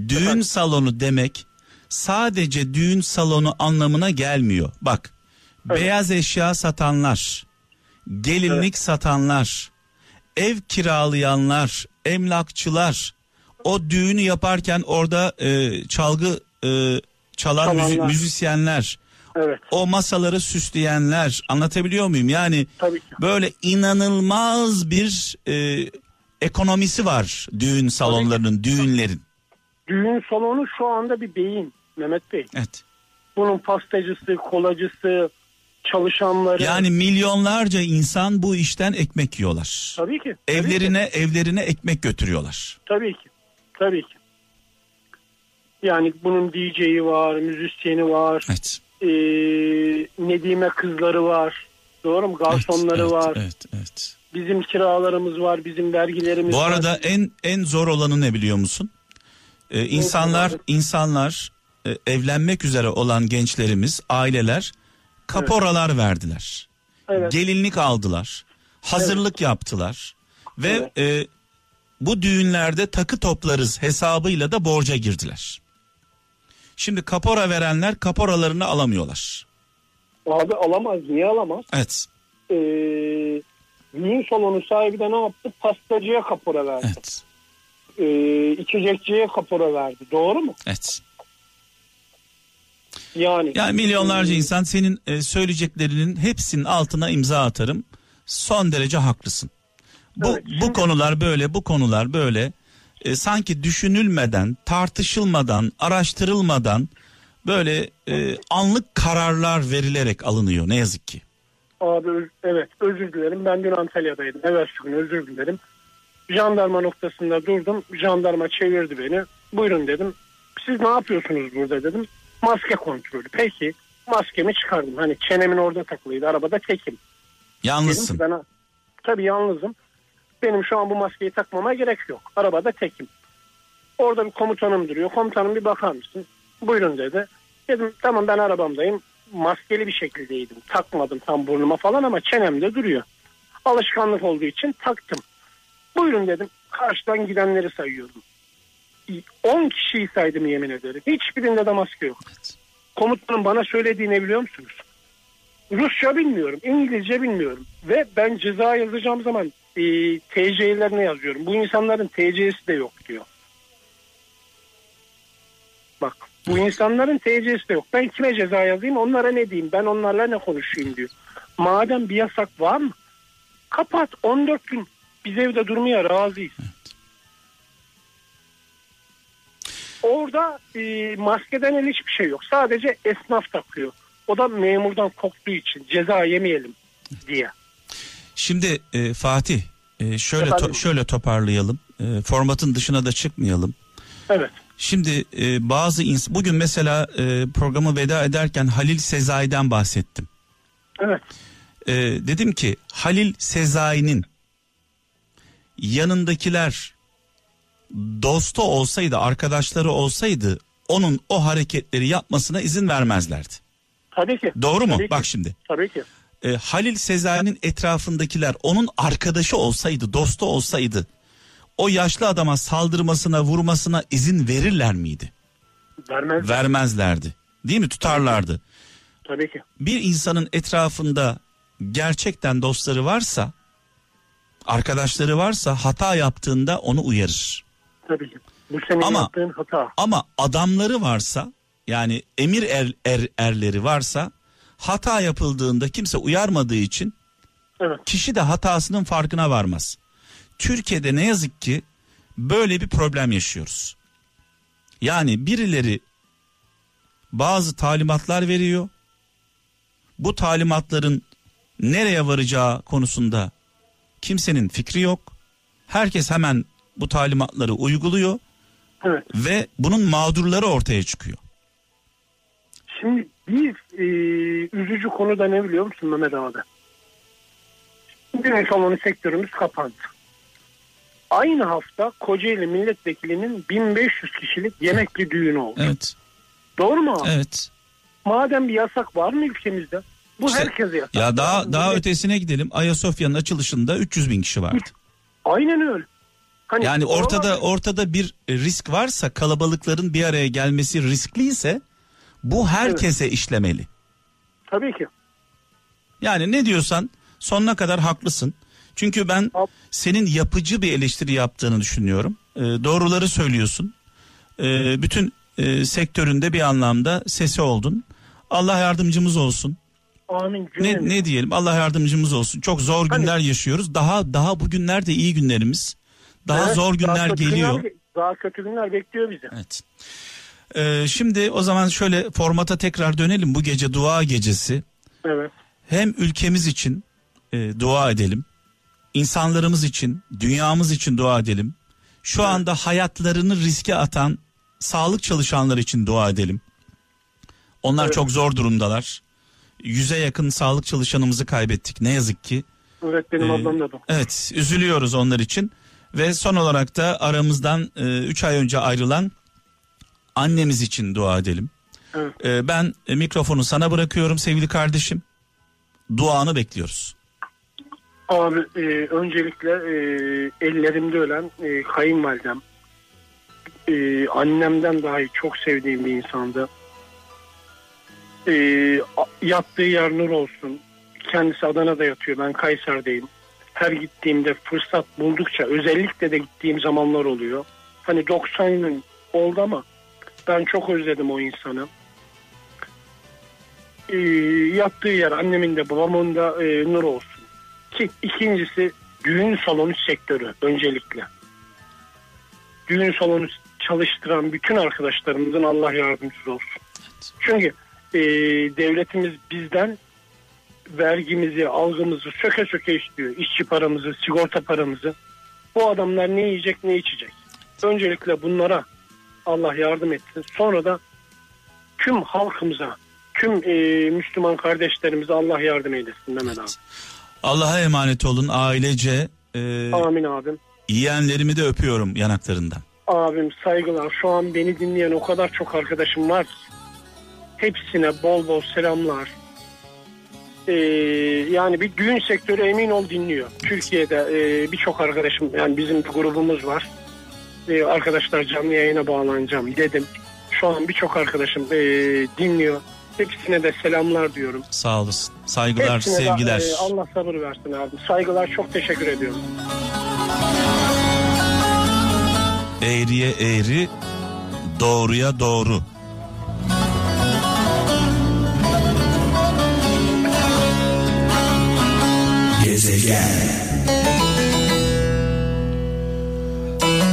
düğün salonu demek sadece düğün salonu anlamına gelmiyor. Bak Evet. beyaz eşya satanlar, gelinlik satanlar, ev kiralayanlar, emlakçılar o düğünü yaparken orada e, çalgı e, çalan müzi- müzisyenler, Evet o masaları süsleyenler anlatabiliyor muyum? Yani böyle inanılmaz bir e, ekonomisi var düğün salonlarının, düğünlerin. Düğün salonu şu anda bir beyin Mehmet Bey. Evet. Bunun pastacısı, kolacısı, çalışanları. Yani milyonlarca insan bu işten ekmek yiyorlar. tabii ki. tabii ki, Evlerine evlerine ekmek götürüyorlar. Tabii ki. Tabii ki. Yani bunun DJ'i var, müzisyeni var, Evet. ee, Nedime kızları var. Doğru mu? Garsonları evet, var. Evet, evet. Bizim kiralarımız var, bizim vergilerimiz Bu var. arada en en zor olanı ne biliyor musun? Ee, insanlar insanlar e, evlenmek üzere olan gençlerimiz, aileler kaporalar verdiler. Evet. Gelinlik aldılar. Hazırlık yaptılar ve e, bu düğünlerde takı toplarız hesabıyla da borca girdiler. Şimdi kapora verenler kaporalarını alamıyorlar. Abi alamaz. Niye alamaz? Evet. Ee, düğün salonu sahibi de ne yaptı? Pastacıya kapora verdi. Evet. Ee, içecekçiye kapora verdi. Doğru mu? Evet. Yani. Yani milyonlarca insan senin e, söyleyeceklerinin hepsinin altına imza atarım. Son derece haklısın. Bu Evet, bu şimdi- konular böyle, bu konular böyle. E, sanki düşünülmeden, tartışılmadan, araştırılmadan böyle e, anlık kararlar verilerek alınıyor ne yazık ki. Abi evet özür dilerim. Ben dün Antalya'daydım. Evet gün özür dilerim. Jandarma noktasında durdum. Jandarma çevirdi beni. Buyurun dedim. Siz ne yapıyorsunuz burada dedim. Maske kontrolü. Peki maskemi çıkardım. Hani çenemin orada takılıydı. Arabada tekim. Dedim Yalnızsın. ki ben tabii yalnızım. Benim şu an bu maskeyi takmama gerek yok. Arabada tekim. Orada bir komutanım duruyor. Komutanım bir bakar mısın? Buyurun dedi. Dedim tamam ben arabamdayım. Maskeli bir şekildeydim. Takmadım tam burnuma falan ama çenemde duruyor. Alışkanlık olduğu için taktım. Buyurun dedim. Karşıdan gidenleri sayıyorum. 10 kişiyi saydım yemin ederim. Hiçbirinde de maske yok. Evet. Komutanın bana söylediğini biliyor musunuz? Rusça bilmiyorum, İngilizce bilmiyorum. Ve ben ceza yazacağım zaman e, TC'lerine yazıyorum. Bu insanların TC'si de yok diyor. Bak bu insanların TC'si de yok. Ben kime ceza yazayım onlara ne diyeyim ben onlarla ne konuşayım diyor. Madem bir yasak var mı? Kapat 14 gün biz evde durmaya razıyız. Orada e, maskeden el hiçbir şey yok. Sadece esnaf takıyor. O da memurdan korktuğu için ceza yemeyelim diye. Şimdi e, Fatih e, şöyle to- şöyle toparlayalım. E, formatın dışına da çıkmayalım. Evet. Şimdi e, bazı ins bugün mesela e, programı veda ederken Halil Sezai'den bahsettim. Evet. E, dedim ki Halil Sezai'nin yanındakiler dostu olsaydı, arkadaşları olsaydı onun o hareketleri yapmasına izin vermezlerdi. Tabii ki. Doğru mu? Tabii ki. Bak şimdi. Tabii ki. E, Halil Sezai'nin etrafındakiler onun arkadaşı olsaydı, dostu olsaydı o yaşlı adama saldırmasına, vurmasına izin verirler miydi? Vermez. Vermezlerdi. Değil mi? Tutarlardı. Tabii ki. Bir insanın etrafında gerçekten dostları varsa, arkadaşları varsa hata yaptığında onu uyarır. Tabii ki. Bu senin Ama- yaptığın hata. Ama adamları varsa, yani emir er, er- erleri varsa hata yapıldığında kimse uyarmadığı için Evet. kişi de hatasının farkına varmaz. Türkiye'de ne yazık ki böyle bir problem yaşıyoruz. Yani birileri bazı talimatlar veriyor. Bu talimatların nereye varacağı konusunda kimsenin fikri yok. Herkes hemen bu talimatları uyguluyor Evet. ve bunun mağdurları ortaya çıkıyor. Şimdi bir e, üzücü konu da ne biliyor musun Mehmet abi? Düğün salonu sektörümüz kapandı. Aynı hafta Kocaeli milletvekilinin 1500 kişilik yemekli düğünü oldu. Evet. Doğru mu abi? Evet. Madem bir yasak var mı ülkemizde? Bu İşte- herkese yasak. Ya daha daha ötesine gidelim. Ayasofya'nın açılışında 300 bin kişi vardı. Aynen öyle. Hani Yani ortada ortada bir risk varsa kalabalıkların bir araya gelmesi riskliyse bu herkese işlemeli. Tabii ki. Yani ne diyorsan sonuna kadar haklısın. Çünkü ben senin yapıcı bir eleştiri yaptığını düşünüyorum. Ee, doğruları söylüyorsun. Ee, bütün e, sektöründe bir anlamda sesi oldun. Allah yardımcımız olsun. Amin. Ne, ne diyelim Allah yardımcımız olsun. Çok zor Hani- günler yaşıyoruz. Daha daha bugünler de iyi günlerimiz. Daha Evet, zor günler daha geliyor. Günler, daha kötü günler bekliyor bizi. Evet. Ee, şimdi o zaman şöyle formata tekrar dönelim. Bu gece dua gecesi. Evet. Hem ülkemiz için e, dua edelim. İnsanlarımız için, dünyamız için dua edelim. Şu anda hayatlarını riske atan sağlık çalışanlar için dua edelim. Onlar Evet. çok zor durumdalar. Yüze yakın sağlık çalışanımızı kaybettik ne yazık ki. Evet benim Ee, ablam da. Evet üzülüyoruz onlar için. Ve son olarak da aramızdan 3 ay önce ayrılan annemiz için dua edelim. Evet. Ee, ben e, mikrofonu sana bırakıyorum sevgili kardeşim. Duanı bekliyoruz. Abi e, öncelikle e, ellerimde ölen e, kayınvalidem e, annemden dahi çok sevdiğim bir insandı. E, yattığı yer nur olsun. Kendisi Adana'da yatıyor. Ben Kayseri'deyim. Her gittiğimde fırsat buldukça özellikle de gittiğim zamanlar oluyor. Hani 90 gün oldu ama ben çok özledim o insanı. E, yattığı yer annemin de babamın da e, nur olsun. Ki ikincisi düğün salonu sektörü öncelikle. Düğün salonu çalıştıran bütün arkadaşlarımızın Allah yardımcısı olsun. Çünkü e, devletimiz bizden vergimizi, algımızı söke söke istiyor. İşçi paramızı, sigorta paramızı. Bu adamlar ne yiyecek ne içecek. Öncelikle bunlara Allah yardım etsin. Sonra da tüm halkımıza, tüm e, Müslüman kardeşlerimize Allah yardım eylesin Mehmet abi. Allah'a emanet olun ailece. Ee, Amin abim. yeğenlerimi de öpüyorum yanaklarından. Abim saygılar. Şu an beni dinleyen o kadar çok arkadaşım var. Hepsine bol bol selamlar. Ee, yani bir düğün sektörü emin ol dinliyor. Türkiye'de e, birçok arkadaşım yani bizim bir grubumuz var. Ee, arkadaşlar canlı yayına bağlanacağım dedim. Şu an birçok arkadaşım e, dinliyor. Hepsine de selamlar diyorum. Sağ olasın. Saygılar, Hepsine de, sevgiler. e, Allah sabır versin abi. Saygılar çok teşekkür ediyorum. Eğriye eğri, doğruya doğru.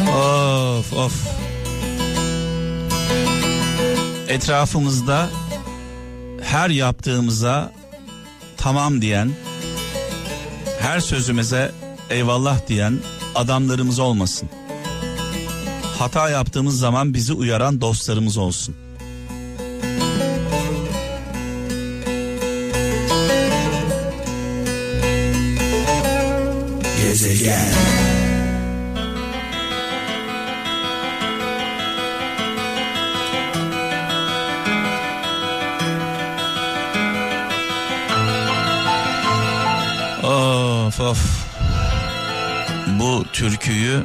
Of of. Etrafımızda her yaptığımıza tamam diyen, her sözümüze eyvallah diyen adamlarımız olmasın. Hata yaptığımız zaman bizi uyaran dostlarımız olsun. Gezegen. Of of. Bu türküyü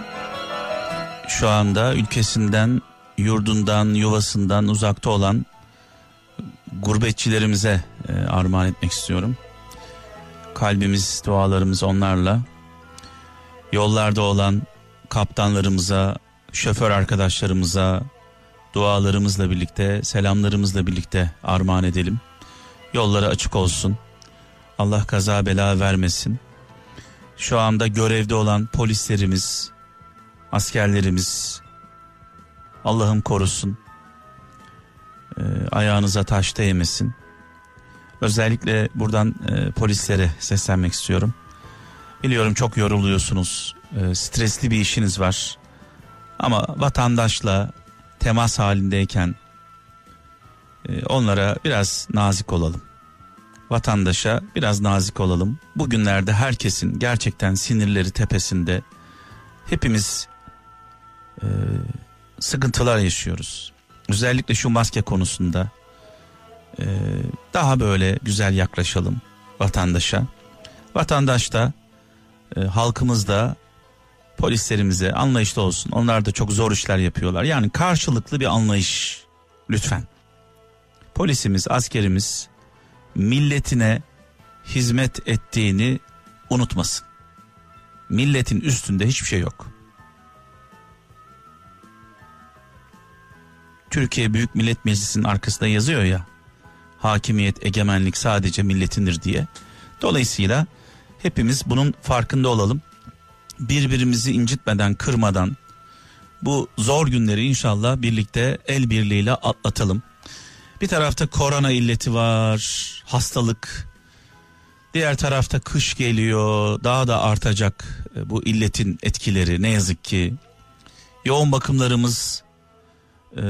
şu anda ülkesinden, yurdundan, yuvasından uzakta olan gurbetçilerimize e, armağan etmek istiyorum. Kalbimiz, dualarımız onlarla. Yollarda olan kaptanlarımıza, şoför arkadaşlarımıza dualarımızla birlikte, selamlarımızla birlikte armağan edelim. Yolları açık olsun. Allah kaza bela vermesin. Şu anda görevde olan polislerimiz, askerlerimiz Allah'ım korusun. Ee, ayağınıza taş değmesin. Özellikle buradan e, polislere seslenmek istiyorum. Biliyorum çok yoruluyorsunuz. e, stresli bir işiniz var. Ama vatandaşla temas halindeyken e, onlara biraz nazik olalım vatandaşa biraz nazik olalım. Bugünlerde herkesin gerçekten sinirleri tepesinde. Hepimiz e, sıkıntılar yaşıyoruz. Özellikle şu maske konusunda e, daha böyle güzel yaklaşalım vatandaşa. Vatandaş da e, halkımız da polislerimize anlayışlı olsun. Onlar da çok zor işler yapıyorlar. Yani karşılıklı bir anlayış lütfen. Polisimiz, askerimiz milletine hizmet ettiğini unutmasın. Milletin üstünde hiçbir şey yok. Türkiye Büyük Millet Meclisi'nin arkasında yazıyor ya. Hakimiyet, egemenlik sadece milletindir diye. Dolayısıyla hepimiz bunun farkında olalım. Birbirimizi incitmeden, kırmadan bu zor günleri inşallah birlikte el birliğiyle atlatalım. Bir tarafta korona illeti var, hastalık. Diğer tarafta kış geliyor, daha da artacak e, bu illetin etkileri ne yazık ki. Yoğun bakımlarımız e,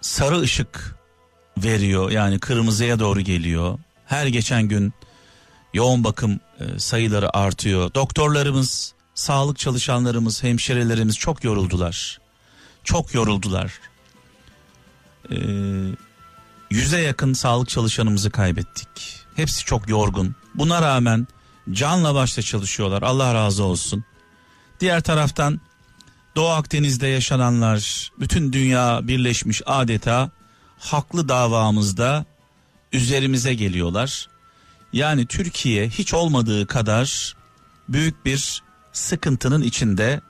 sarı ışık veriyor yani kırmızıya doğru geliyor. Her geçen gün yoğun bakım e, sayıları artıyor. Doktorlarımız, sağlık çalışanlarımız, hemşirelerimiz çok yoruldular. Çok yoruldular e, yüze yakın sağlık çalışanımızı kaybettik. Hepsi çok yorgun. Buna rağmen canla başla çalışıyorlar. Allah razı olsun. Diğer taraftan Doğu Akdeniz'de yaşananlar bütün dünya birleşmiş adeta haklı davamızda üzerimize geliyorlar. Yani Türkiye hiç olmadığı kadar büyük bir sıkıntının içinde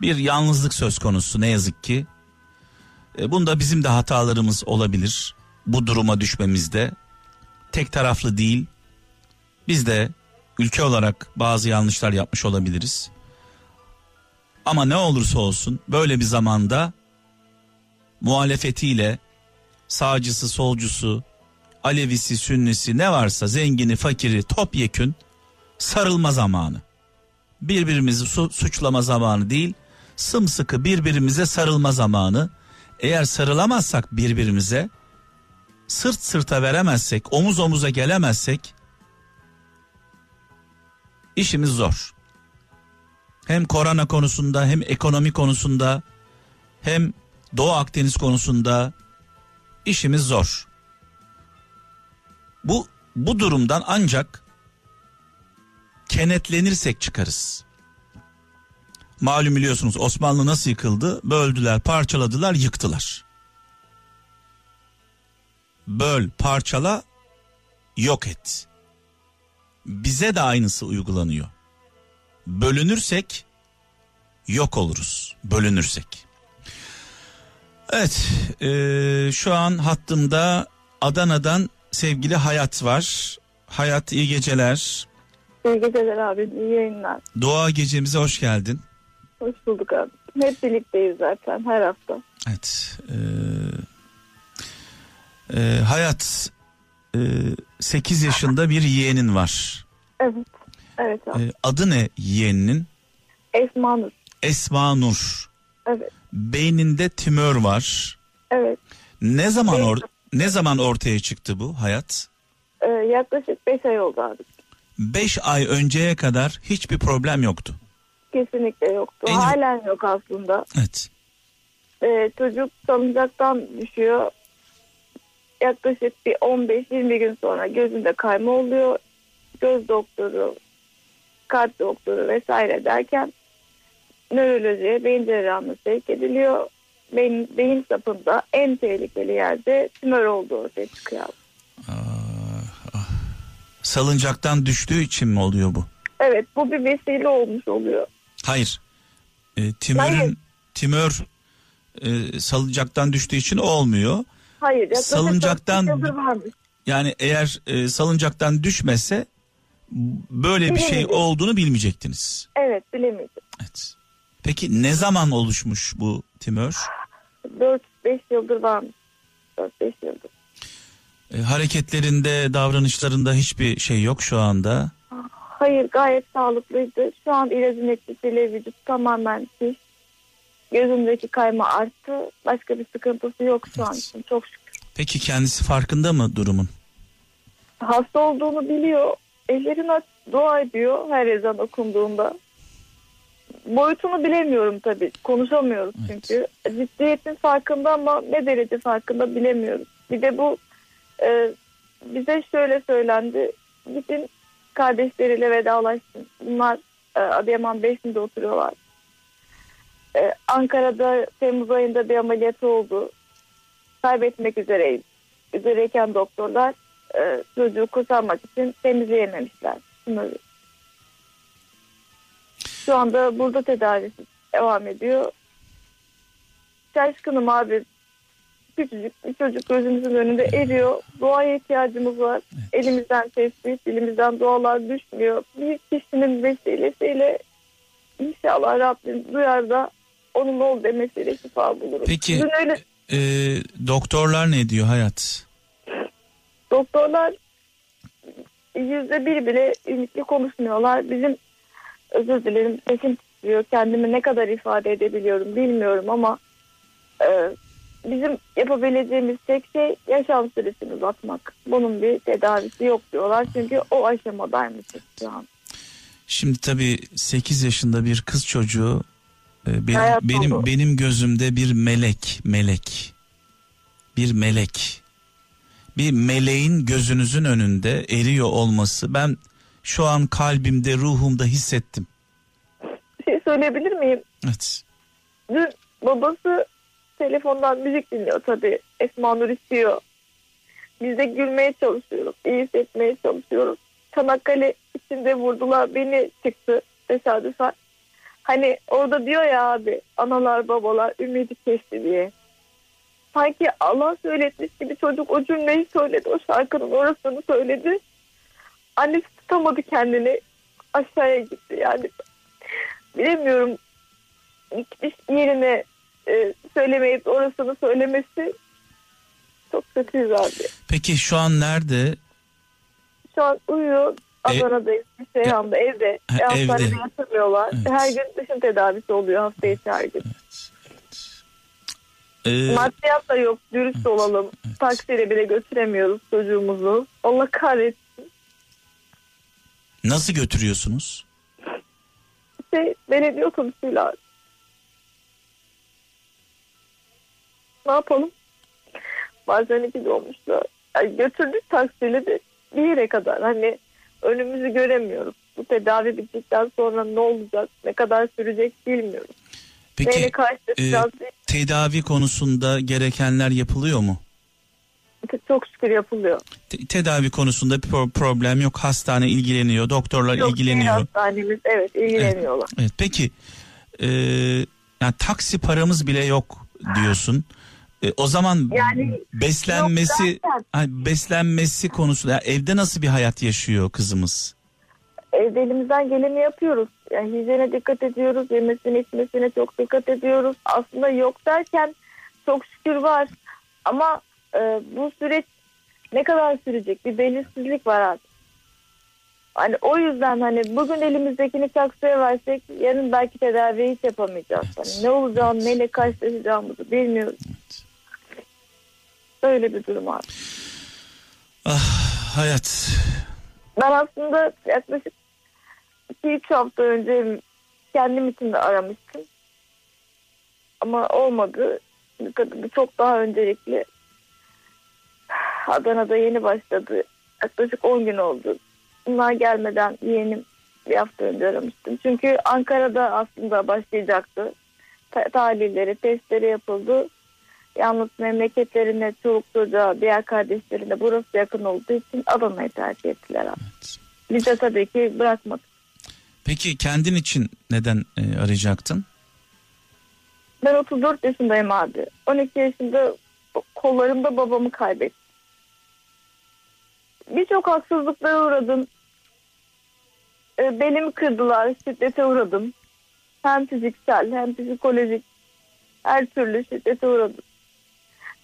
bir yalnızlık söz konusu ne yazık ki. E, bunda bizim de hatalarımız olabilir. Bu duruma düşmemizde tek taraflı değil. Biz de ülke olarak bazı yanlışlar yapmış olabiliriz. Ama ne olursa olsun böyle bir zamanda muhalefetiyle sağcısı, solcusu, Alevisi, Sünnisi ne varsa zengini, fakiri topyekün sarılma zamanı. Birbirimizi su- suçlama zamanı değil, sımsıkı birbirimize sarılma zamanı. Eğer sarılamazsak birbirimize, sırt sırta veremezsek, omuz omuza gelemezsek işimiz zor. Hem korona konusunda hem ekonomi konusunda hem Doğu Akdeniz konusunda işimiz zor. Bu bu durumdan ancak kenetlenirsek çıkarız. Malum biliyorsunuz Osmanlı nasıl yıkıldı? Böldüler, parçaladılar, yıktılar. böl, parçala, yok et. Bize de aynısı uygulanıyor. Bölünürsek yok oluruz. Bölünürsek. Evet, e, şu an hattımda Adana'dan sevgili Hayat var. Hayat iyi geceler. İyi geceler abi, iyi yayınlar. Doğa gecemize hoş geldin. Hoş bulduk abi. Hep birlikteyiz zaten her hafta. Evet. E, e, hayat e, 8 yaşında bir yeğenin var. Evet. Evet abi. E, adı ne yeğeninin? Esma Nur. Esma Nur. Evet. Beyninde tümör var. Evet. Ne zaman or- ne zaman ortaya çıktı bu hayat? Ee, yaklaşık 5 ay oldu abi. 5 ay önceye kadar hiçbir problem yoktu. Kesinlikle yoktu. En- Halen yok aslında. Evet. Ee, çocuk salıncaktan düşüyor. Yaklaşık bir 15-20 gün sonra gözünde kayma oluyor. Göz doktoru, kalp doktoru vesaire derken nörolojiye beyin cerrahına sevk ediliyor. Beyin, beyin sapında en tehlikeli yerde tümör olduğu ortaya çıkıyor. Salıncaktan düştüğü için mi oluyor bu? Evet bu bir vesile olmuş oluyor. Hayır. E, tümörün Hayır. tümör e, salıncaktan düştüğü için olmuyor. Hayır. Salıncaktan-. Yani eğer e, salıncaktan düşmese böyle bir şey olduğunu bilmeyecektiniz. Evet bilemeyeceğim. Evet. Peki ne zaman oluşmuş bu tümör? 4-5 yıldır varmış. 4-5 yıldır. E, hareketlerinde, davranışlarında hiçbir şey yok şu anda. Hayır gayet sağlıklıydı. Şu an ilacın etkisiyle vücut tamamen şiş. Gözündeki kayma arttı. Başka bir sıkıntısı yok şu an Evet. için. Çok şükür. Peki kendisi farkında mı durumun? Hasta olduğunu biliyor. Ellerini dua ediyor her ezan okunduğunda. Boyutunu bilemiyorum tabii. Konuşamıyoruz Evet. çünkü. Ciddiyetin farkında ama ne derece farkında bilemiyoruz. Bir de bu e, bize şöyle söylendi. Gidin kardeşleriyle vedalaşsın. Bunlar e, Adıyaman Beşik'te oturuyorlar. E, Ankara'da Temmuz ayında bir ameliyatı oldu. Kaybetmek üzere üzereyken doktorlar e, çocuğu kurtarmak için temizleyememişler. Sınırı. Şu anda burada tedavisi devam ediyor. Şaşkınım abi. Küçücük bir çocuk gözümüzün önünde eriyor. Doğaya ihtiyacımız var. Elimizden tespit, dilimizden dualar düşmüyor. Bir kişinin vesilesiyle inşallah Rabbim duyar da onun ol demesiyle şifa buluruz. Peki Dün öyle e, doktorlar ne diyor hayat? Doktorlar yüzde bir bile ümitli konuşmuyorlar. Bizim özür dilerim sesim titriyor. Kendimi ne kadar ifade edebiliyorum bilmiyorum ama e, bizim yapabileceğimiz tek şey yaşam süresini uzatmak. Bunun bir tedavisi yok diyorlar. Çünkü o aşamadaymışız şu an. Şimdi tabii 8 yaşında bir kız çocuğu e, benim Hayat benim benim gözümde bir melek, melek. Bir melek. Bir meleğin gözünüzün önünde eriyor olması ben şu an kalbimde, ruhumda hissettim. Bir şey söyleyebilir miyim? Evet. Dün babası telefondan müzik dinliyor tabii. Esma Nur istiyor. Biz de gülmeye çalışıyoruz. iyi hissetmeye çalışıyoruz. Çanakkale içinde vurdular beni çıktı tesadüfen. Hani orada diyor ya abi analar babalar ümidi kesti diye. Sanki Allah söyletmiş gibi çocuk o cümleyi söyledi. O şarkının orasını söyledi. Annesi tutamadı kendini. Aşağıya gitti yani. Bilemiyorum gitmiş yerine e, söylemeyip orasını söylemesi çok kötüyüz abi. Peki şu an nerede? Şu an uyuyor. Adana'dayız. Bir şey anda evde. Ha, E, hastanede evde. yatırmıyorlar. Evet. Her gün dışın tedavisi oluyor hafta içi her gün. Ee, Maddiyat da yok. Dürüst olalım. Taksiyle bile götüremiyoruz çocuğumuzu. Allah kahretsin. Nasıl götürüyorsunuz? Şey, belediye otobüsüyle. Ne yapalım? Bazen iki dolmuşlar. Yani götürdük taksiyle de bir yere kadar. Hani önümüzü göremiyoruz. Bu tedavi bittikten sonra ne olacak, ne kadar sürecek bilmiyoruz. Peki karşılaşacağız? tedavi konusunda gerekenler yapılıyor mu? Çok şükür yapılıyor. Te- tedavi konusunda bir pro- problem yok. Hastane ilgileniyor, doktorlar Çok ilgileniyor. hastanemiz evet ilgileniyorlar. Evet peki e, yani taksi paramız bile yok diyorsun. E, o zaman Yani beslenmesi hani beslenmesi konusunda yani evde nasıl bir hayat yaşıyor kızımız? Evde elimizden geleni yapıyoruz. Yani hijyene dikkat ediyoruz. Yemesine içmesine çok dikkat ediyoruz. Aslında yok derken çok şükür var. Ama e, bu süreç ne kadar sürecek? Bir belirsizlik var artık. Hani o yüzden hani bugün elimizdekini taksiye versek yarın belki tedaviyi hiç yapamayacağız. Evet. Hani ne olacağını neyle karşılaşacağımızı bilmiyoruz. Böyle bir durum var. Ah hayat Ben aslında yaklaşık 2-3 hafta önce kendim için de aramıştım. Ama olmadı. Çok daha öncelikli. Adana'da yeni başladı. Yaklaşık 10 gün oldu. Bunlar gelmeden yeğenim bir hafta önce aramıştım. Çünkü Ankara'da aslında başlayacaktı. Ta- tahlilleri, testleri yapıldı. Yalnız memleketlerine, çoluk çocuğa, diğer kardeşlerine burası yakın olduğu için Adana'yı tercih ettiler. abi. Biz de tabii ki bırakmadık. peki kendin için neden e, arayacaktın? Ben 34 yaşındayım abi. 12 yaşında kollarımda babamı kaybettim. Birçok haksızlıklara uğradım. E, belimi kırdılar, şiddete uğradım. Hem fiziksel hem psikolojik her türlü şiddete uğradım.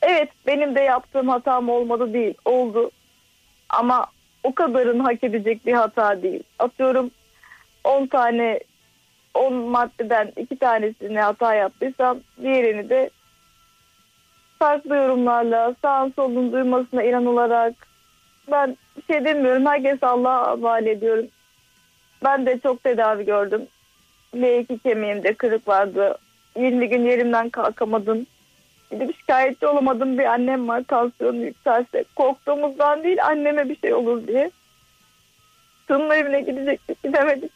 Evet benim de yaptığım hatam olmadı değil, oldu. Ama o kadarın hak edecek bir hata değil. Atıyorum 10 tane 10 maddeden iki tanesini hata yaptıysam diğerini de farklı yorumlarla sağın solun duymasına inanılarak ben bir şey demiyorum. Herkes Allah'a havale ediyorum. Ben de çok tedavi gördüm. L2 kemiğimde kırık vardı. 20 gün yerimden kalkamadım. Bir de bir şikayetçi olamadım bir annem var tansiyonu yükselse. Korktuğumuzdan değil anneme bir şey olur diye. Sığınma evine gidecektik gidemedik.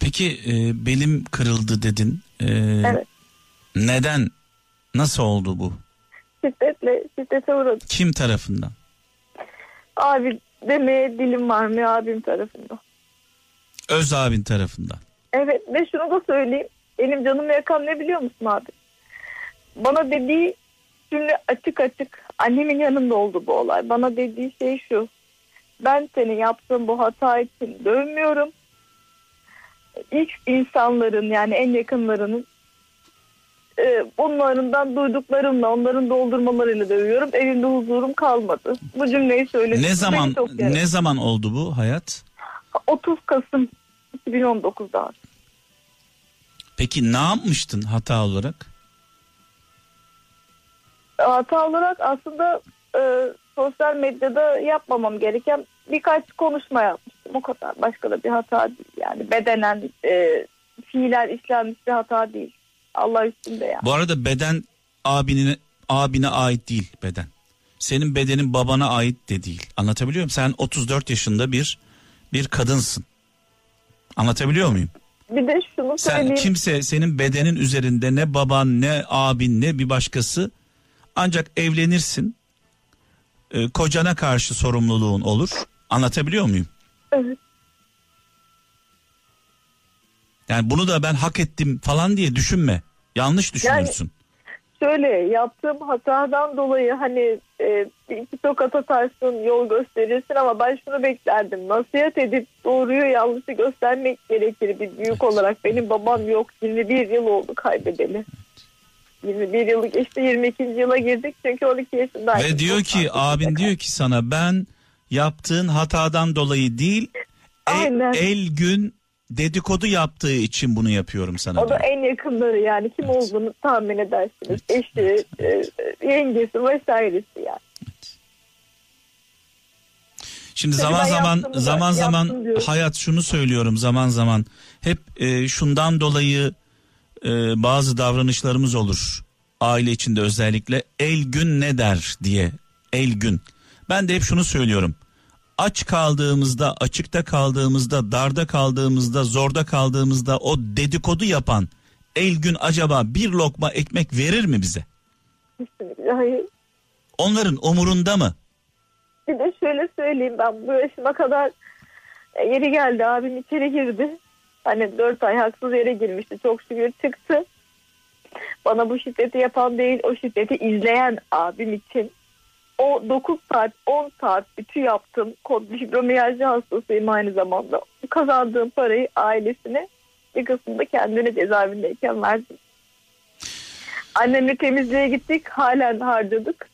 Peki e, belim kırıldı dedin. E, Evet. Neden? Nasıl oldu bu? Şiddetle şiddete uğradım. Kim tarafından? Abi demeye dilim var mı abim tarafından. Öz abin tarafından. Evet ve şunu da söyleyeyim. Benim canımı yakan ne biliyor musun abi? Bana dediği cümle açık açık annemin yanında oldu bu olay. Bana dediği şey şu. Ben seni yaptığım bu hata için dövmüyorum. İlk insanların yani en yakınlarının e, onlarından duyduklarımla onların doldurmalarıyla dövüyorum. Evimde huzurum kalmadı. Bu cümleyi söyledi. Ne zaman ne zaman oldu bu hayat? 30 Kasım 2019'da. Peki ne yapmıştın hata olarak? hata olarak aslında e, sosyal medyada yapmamam gereken birkaç konuşma yapmıştım. O kadar. Başka da bir hata değil. Yani bedenen e, fiilen işlenmiş bir hata değil. Allah üstünde yani. Bu arada beden abinin abine ait değil beden. Senin bedenin babana ait de değil. Anlatabiliyor muyum? Sen 34 yaşında bir bir kadınsın. Anlatabiliyor muyum? Bir de şunu Sen söyleyeyim. kimse senin bedenin üzerinde ne baban ne abin ne bir başkası ancak evlenirsin. e, kocana karşı sorumluluğun olur. Anlatabiliyor muyum? Evet. Yani bunu da ben hak ettim falan diye düşünme. Yanlış düşünürsün. Şöyle yaptığım hatadan dolayı hani e, iki tokat atarsın yol gösterirsin ama ben şunu beklerdim. Nasihat edip doğruyu yanlışı göstermek gerekir bir büyük olarak. Benim babam yok 21 yıl oldu kaybedeli. 21 yılı geçti 22. yıla girdik çünkü 12 yaşındaydım. Ve diyor ki abin diyor ki sana ben yaptığın hatadan dolayı değil e- Aynen. el gün dedikodu yaptığı için bunu yapıyorum sana O da diyor. en yakınları yani kim Evet. olduğunu tahmin edersiniz. Evet, Eşi, evet, e, yengesi vesairesi yani. Şimdi Tabii zaman zaman yaptım zaman zaman diyorum. hayat şunu söylüyorum zaman zaman hep e, şundan dolayı e, bazı davranışlarımız olur. Aile içinde özellikle el gün ne der diye el gün. Ben de hep şunu söylüyorum. Aç kaldığımızda, açıkta kaldığımızda, darda kaldığımızda, zorda kaldığımızda o dedikodu yapan el gün acaba bir lokma ekmek verir mi bize? Hayır. Onların umurunda mı? Bir de şöyle söyleyeyim ben bu yaşıma kadar yeri geldi abim içeri girdi. Hani dört ay haksız yere girmişti çok şükür çıktı. Bana bu şiddeti yapan değil o şiddeti izleyen abim için. O 9 saat 10 saat ütü yaptım. Kod fibromiyalji hastasıyım aynı zamanda. Kazandığım parayı ailesine bir kısmını da kendine cezaevindeyken verdim. Annemle temizliğe gittik halen harcadık.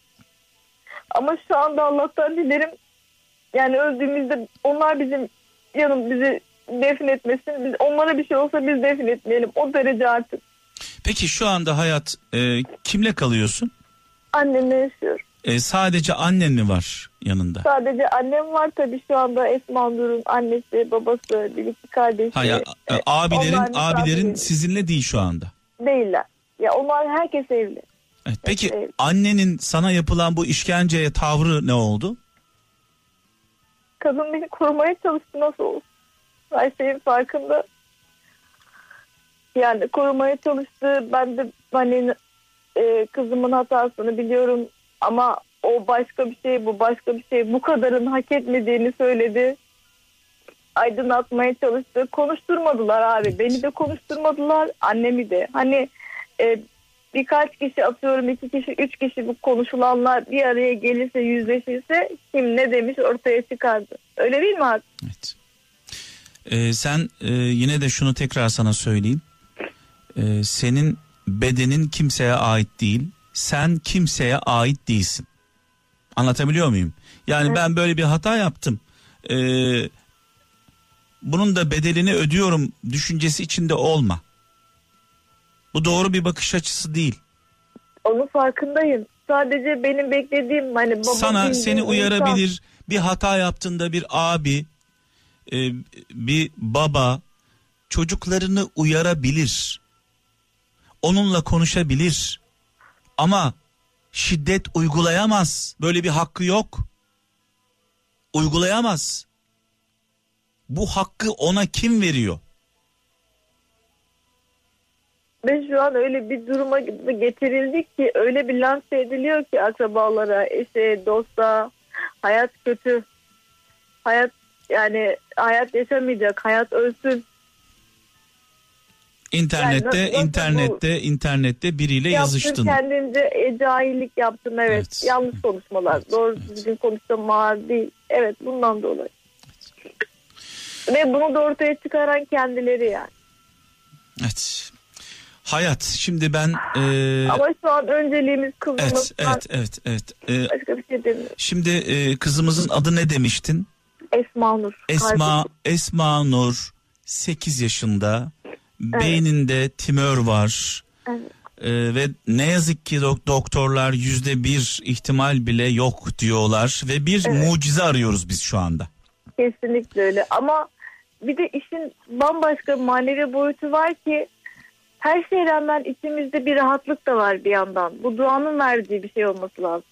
Ama şu anda Allah'tan dilerim yani öldüğümüzde onlar bizim yanım bizi defin etmesin. Biz, onlara bir şey olsa biz defin etmeyelim. O derece artık. Peki şu anda hayat e, kimle kalıyorsun? Annemle yaşıyorum. E, sadece annen mi var yanında? Sadece annem var tabii şu anda Esma Nur'un annesi, babası, bir iki kardeşi. Ha ya, e, E, abilerin onlar misafir abilerin değil. sizinle değil şu anda. Değiller. Ya onlar herkes evli. Evet, peki Evet. annenin sana yapılan bu işkenceye tavrı ne oldu? Kadın beni korumaya çalıştı nasıl olsun. Her şeyin farkında. Yani korumaya çalıştı. Ben de hani e, kızımın hatasını biliyorum ama o başka bir şey bu başka bir şey bu kadarın hak etmediğini söyledi. Aydınlatmaya çalıştı. Konuşturmadılar abi. Beni de konuşturmadılar. Annemi de. Hani e, birkaç kişi atıyorum iki kişi üç kişi bu konuşulanlar bir araya gelirse yüzleşirse kim ne demiş ortaya çıkardı. Öyle değil mi abi? Evet. E, sen e, yine de şunu tekrar sana söyleyeyim. E, senin bedenin kimseye ait değil. Sen kimseye ait değilsin. Anlatabiliyor muyum? Yani ben böyle bir hata yaptım. E, bunun da bedelini ödüyorum düşüncesi içinde olma. Bu doğru bir bakış açısı değil. Onun farkındayım. Sadece benim beklediğim hani baba Sana bildiğim seni insan- uyarabilir. Bir hata yaptığında bir abi, e, bir baba çocuklarını uyarabilir. Onunla konuşabilir. Ama şiddet uygulayamaz. Böyle bir hakkı yok. Uygulayamaz. Bu hakkı ona kim veriyor? Ve şu an öyle bir duruma getirildik ki öyle bir lanse ediliyor ki akrabalara, eşe, dosta hayat kötü. Hayat yani hayat yaşamayacak, hayat ölsün. İnternette, Yani nasıl internette, internette biriyle Yaptım yazıştın. kendimce e, cahillik yaptım evet. Evet. Yanlış konuşmalar. Evet, Doğru evet. düzgün konuşmalar değil. Evet bundan dolayı. Ve bunu da ortaya çıkaran kendileri yani. Evet. Hayat. Şimdi ben e, Ama şu an önceliğimiz kızımız. evet, evet, evet, evet. E, Başka bir şey demiyorum. Şimdi e, kızımızın adı ne demiştin? Esma Nur. Esma Esma Nur 8 yaşında. Beyninde tümör var. Evet. E, ve ne yazık ki dok- doktorlar yüzde bir ihtimal bile yok diyorlar ve bir mucize arıyoruz biz şu anda. Kesinlikle öyle ama bir de işin bambaşka manevi boyutu var ki her şeye rağmen içimizde bir rahatlık da var bir yandan. Bu duanın verdiği bir şey olması lazım.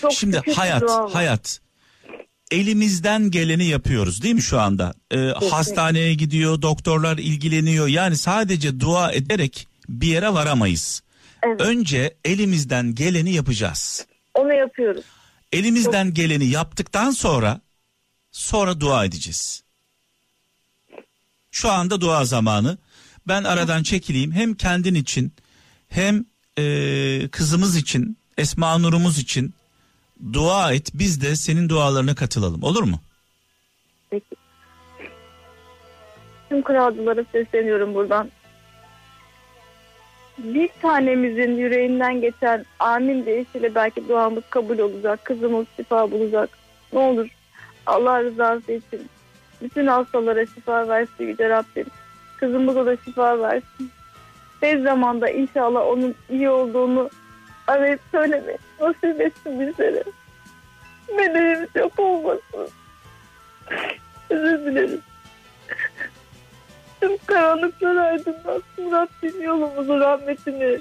Çok Şimdi hayat hayat elimizden geleni yapıyoruz değil mi şu anda? Ee, hastaneye gidiyor, doktorlar ilgileniyor. Yani sadece dua ederek bir yere varamayız. Evet. Önce elimizden geleni yapacağız. Onu yapıyoruz. Elimizden geleni yaptıktan sonra sonra dua edeceğiz. Şu anda dua zamanı. Ben aradan çekileyim hem kendin için hem e, kızımız için Esma Nur'umuz için dua et. Biz de senin dualarına katılalım olur mu? Peki. Tüm kralcılara sesleniyorum buradan. Bir tanemizin yüreğinden geçen amin deyişiyle belki duamız kabul olacak. Kızımız şifa bulacak. Ne olur Allah rızası için bütün hastalara şifa versin Yüce Rabbim. Kızımıza da şifa versin. Tez zamanda inşallah onun iyi olduğunu arayıp söylemeyi nasip etsin bizlere. Bedenimiz yok olmasın. Özür dilerim. Tüm karanlıklar aydınlatsın Rabbim yolumuzu rahmetini.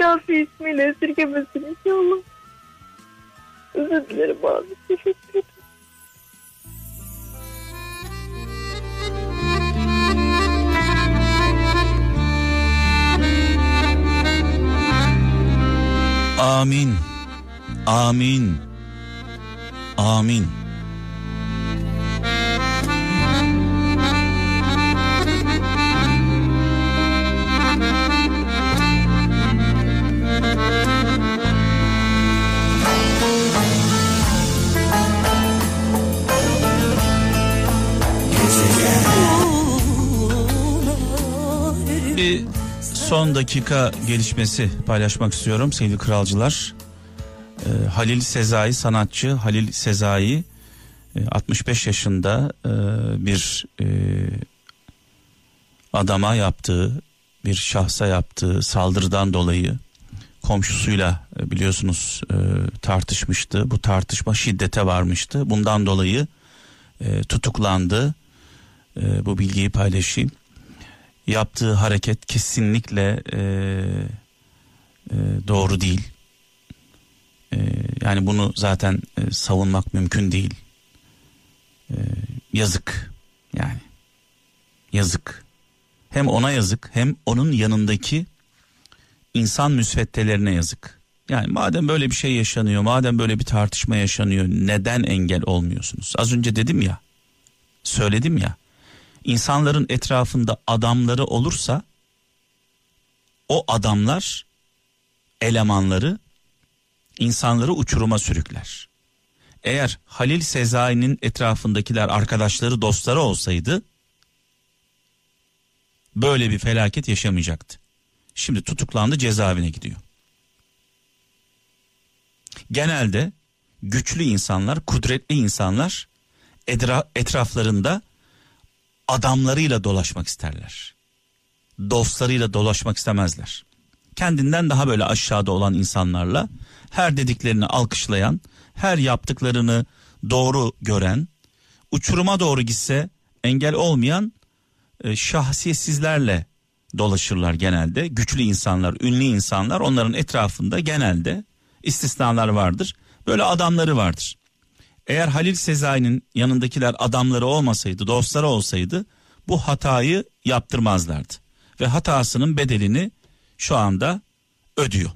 Şafi ismiyle esirgemesin inşallah. Özür dilerim abi. Teşekkür ederim. Amin. Amin. Amin. Son dakika gelişmesi paylaşmak istiyorum sevgili kralcılar. Ee, Halil Sezai sanatçı Halil Sezai e, 65 yaşında e, bir e, adama yaptığı bir şahsa yaptığı saldırıdan dolayı komşusuyla e, biliyorsunuz e, tartışmıştı. Bu tartışma şiddete varmıştı. Bundan dolayı e, tutuklandı. E, bu bilgiyi paylaşayım. Yaptığı hareket kesinlikle e, e, doğru değil. E, yani bunu zaten e, savunmak mümkün değil. E, yazık yani yazık. Hem ona yazık hem onun yanındaki insan müsveddelerine yazık. Yani madem böyle bir şey yaşanıyor, madem böyle bir tartışma yaşanıyor, neden engel olmuyorsunuz? Az önce dedim ya, söyledim ya. İnsanların etrafında adamları olursa o adamlar elemanları insanları uçuruma sürükler. Eğer Halil Sezai'nin etrafındakiler arkadaşları dostları olsaydı böyle bir felaket yaşamayacaktı. Şimdi tutuklandı cezaevine gidiyor. Genelde güçlü insanlar, kudretli insanlar etraflarında adamlarıyla dolaşmak isterler. Dostlarıyla dolaşmak istemezler. Kendinden daha böyle aşağıda olan insanlarla her dediklerini alkışlayan, her yaptıklarını doğru gören, uçuruma doğru gitse engel olmayan e, şahsiyetsizlerle dolaşırlar genelde. Güçlü insanlar, ünlü insanlar onların etrafında genelde istisnalar vardır. Böyle adamları vardır. Eğer Halil Sezai'nin yanındakiler adamları olmasaydı, dostları olsaydı bu hatayı yaptırmazlardı. Ve hatasının bedelini şu anda ödüyor.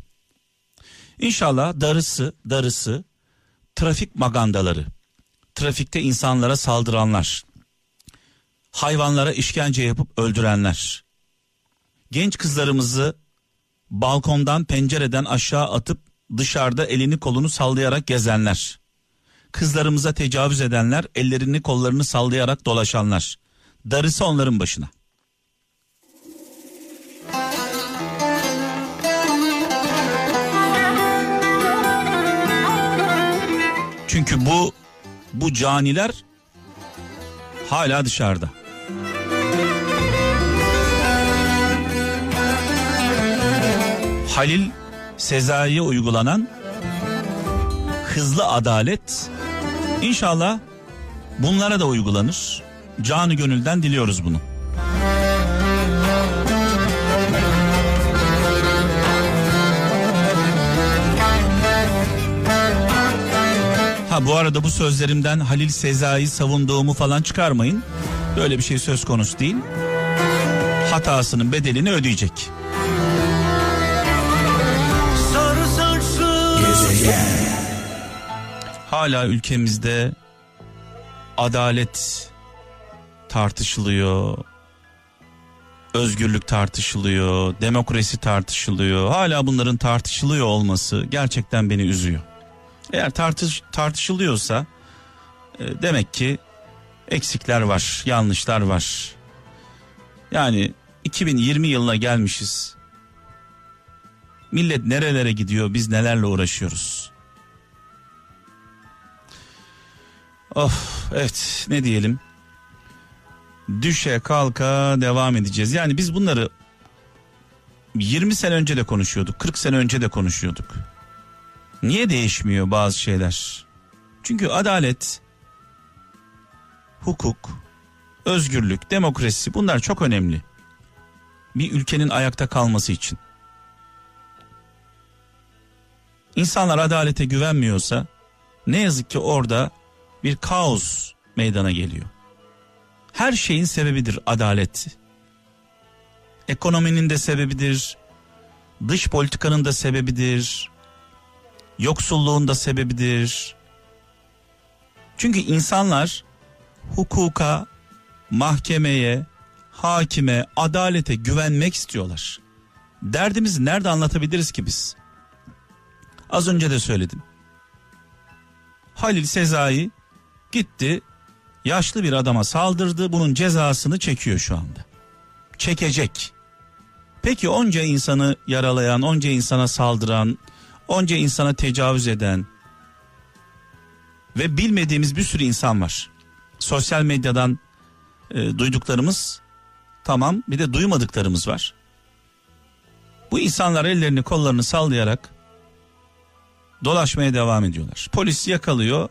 İnşallah darısı, darısı trafik magandaları, trafikte insanlara saldıranlar, hayvanlara işkence yapıp öldürenler, genç kızlarımızı balkondan pencereden aşağı atıp dışarıda elini kolunu sallayarak gezenler, kızlarımıza tecavüz edenler, ellerini kollarını sallayarak dolaşanlar, darısı onların başına. Çünkü bu bu caniler hala dışarıda. Halil Sezai'ye uygulanan hızlı adalet inşallah bunlara da uygulanır. Canı gönülden diliyoruz bunu. Ha bu arada bu sözlerimden Halil Sezai savunduğumu falan çıkarmayın. Böyle bir şey söz konusu değil. Hatasının bedelini ödeyecek. Hala ülkemizde adalet tartışılıyor. Özgürlük tartışılıyor, demokrasi tartışılıyor. Hala bunların tartışılıyor olması gerçekten beni üzüyor. Eğer tartış tartışılıyorsa e, demek ki eksikler var, yanlışlar var. Yani 2020 yılına gelmişiz. Millet nerelere gidiyor, biz nelerle uğraşıyoruz. Of evet ne diyelim. Düşe kalka devam edeceğiz. Yani biz bunları 20 sene önce de konuşuyorduk, 40 sene önce de konuşuyorduk. Niye değişmiyor bazı şeyler? Çünkü adalet, hukuk, özgürlük, demokrasi bunlar çok önemli. Bir ülkenin ayakta kalması için. İnsanlar adalete güvenmiyorsa ne yazık ki orada bir kaos meydana geliyor. Her şeyin sebebidir adalet. Ekonominin de sebebidir. Dış politikanın da sebebidir. yoksulluğun da sebebidir. Çünkü insanlar hukuka, mahkemeye, hakime, adalete güvenmek istiyorlar. Derdimizi nerede anlatabiliriz ki biz? Az önce de söyledim. Halil Sezai gitti yaşlı bir adama saldırdı bunun cezasını çekiyor şu anda. Çekecek. Peki onca insanı yaralayan, onca insana saldıran, onca insana tecavüz eden ve bilmediğimiz bir sürü insan var. Sosyal medyadan e, duyduklarımız tamam bir de duymadıklarımız var. Bu insanlar ellerini kollarını sallayarak dolaşmaya devam ediyorlar. Polis yakalıyor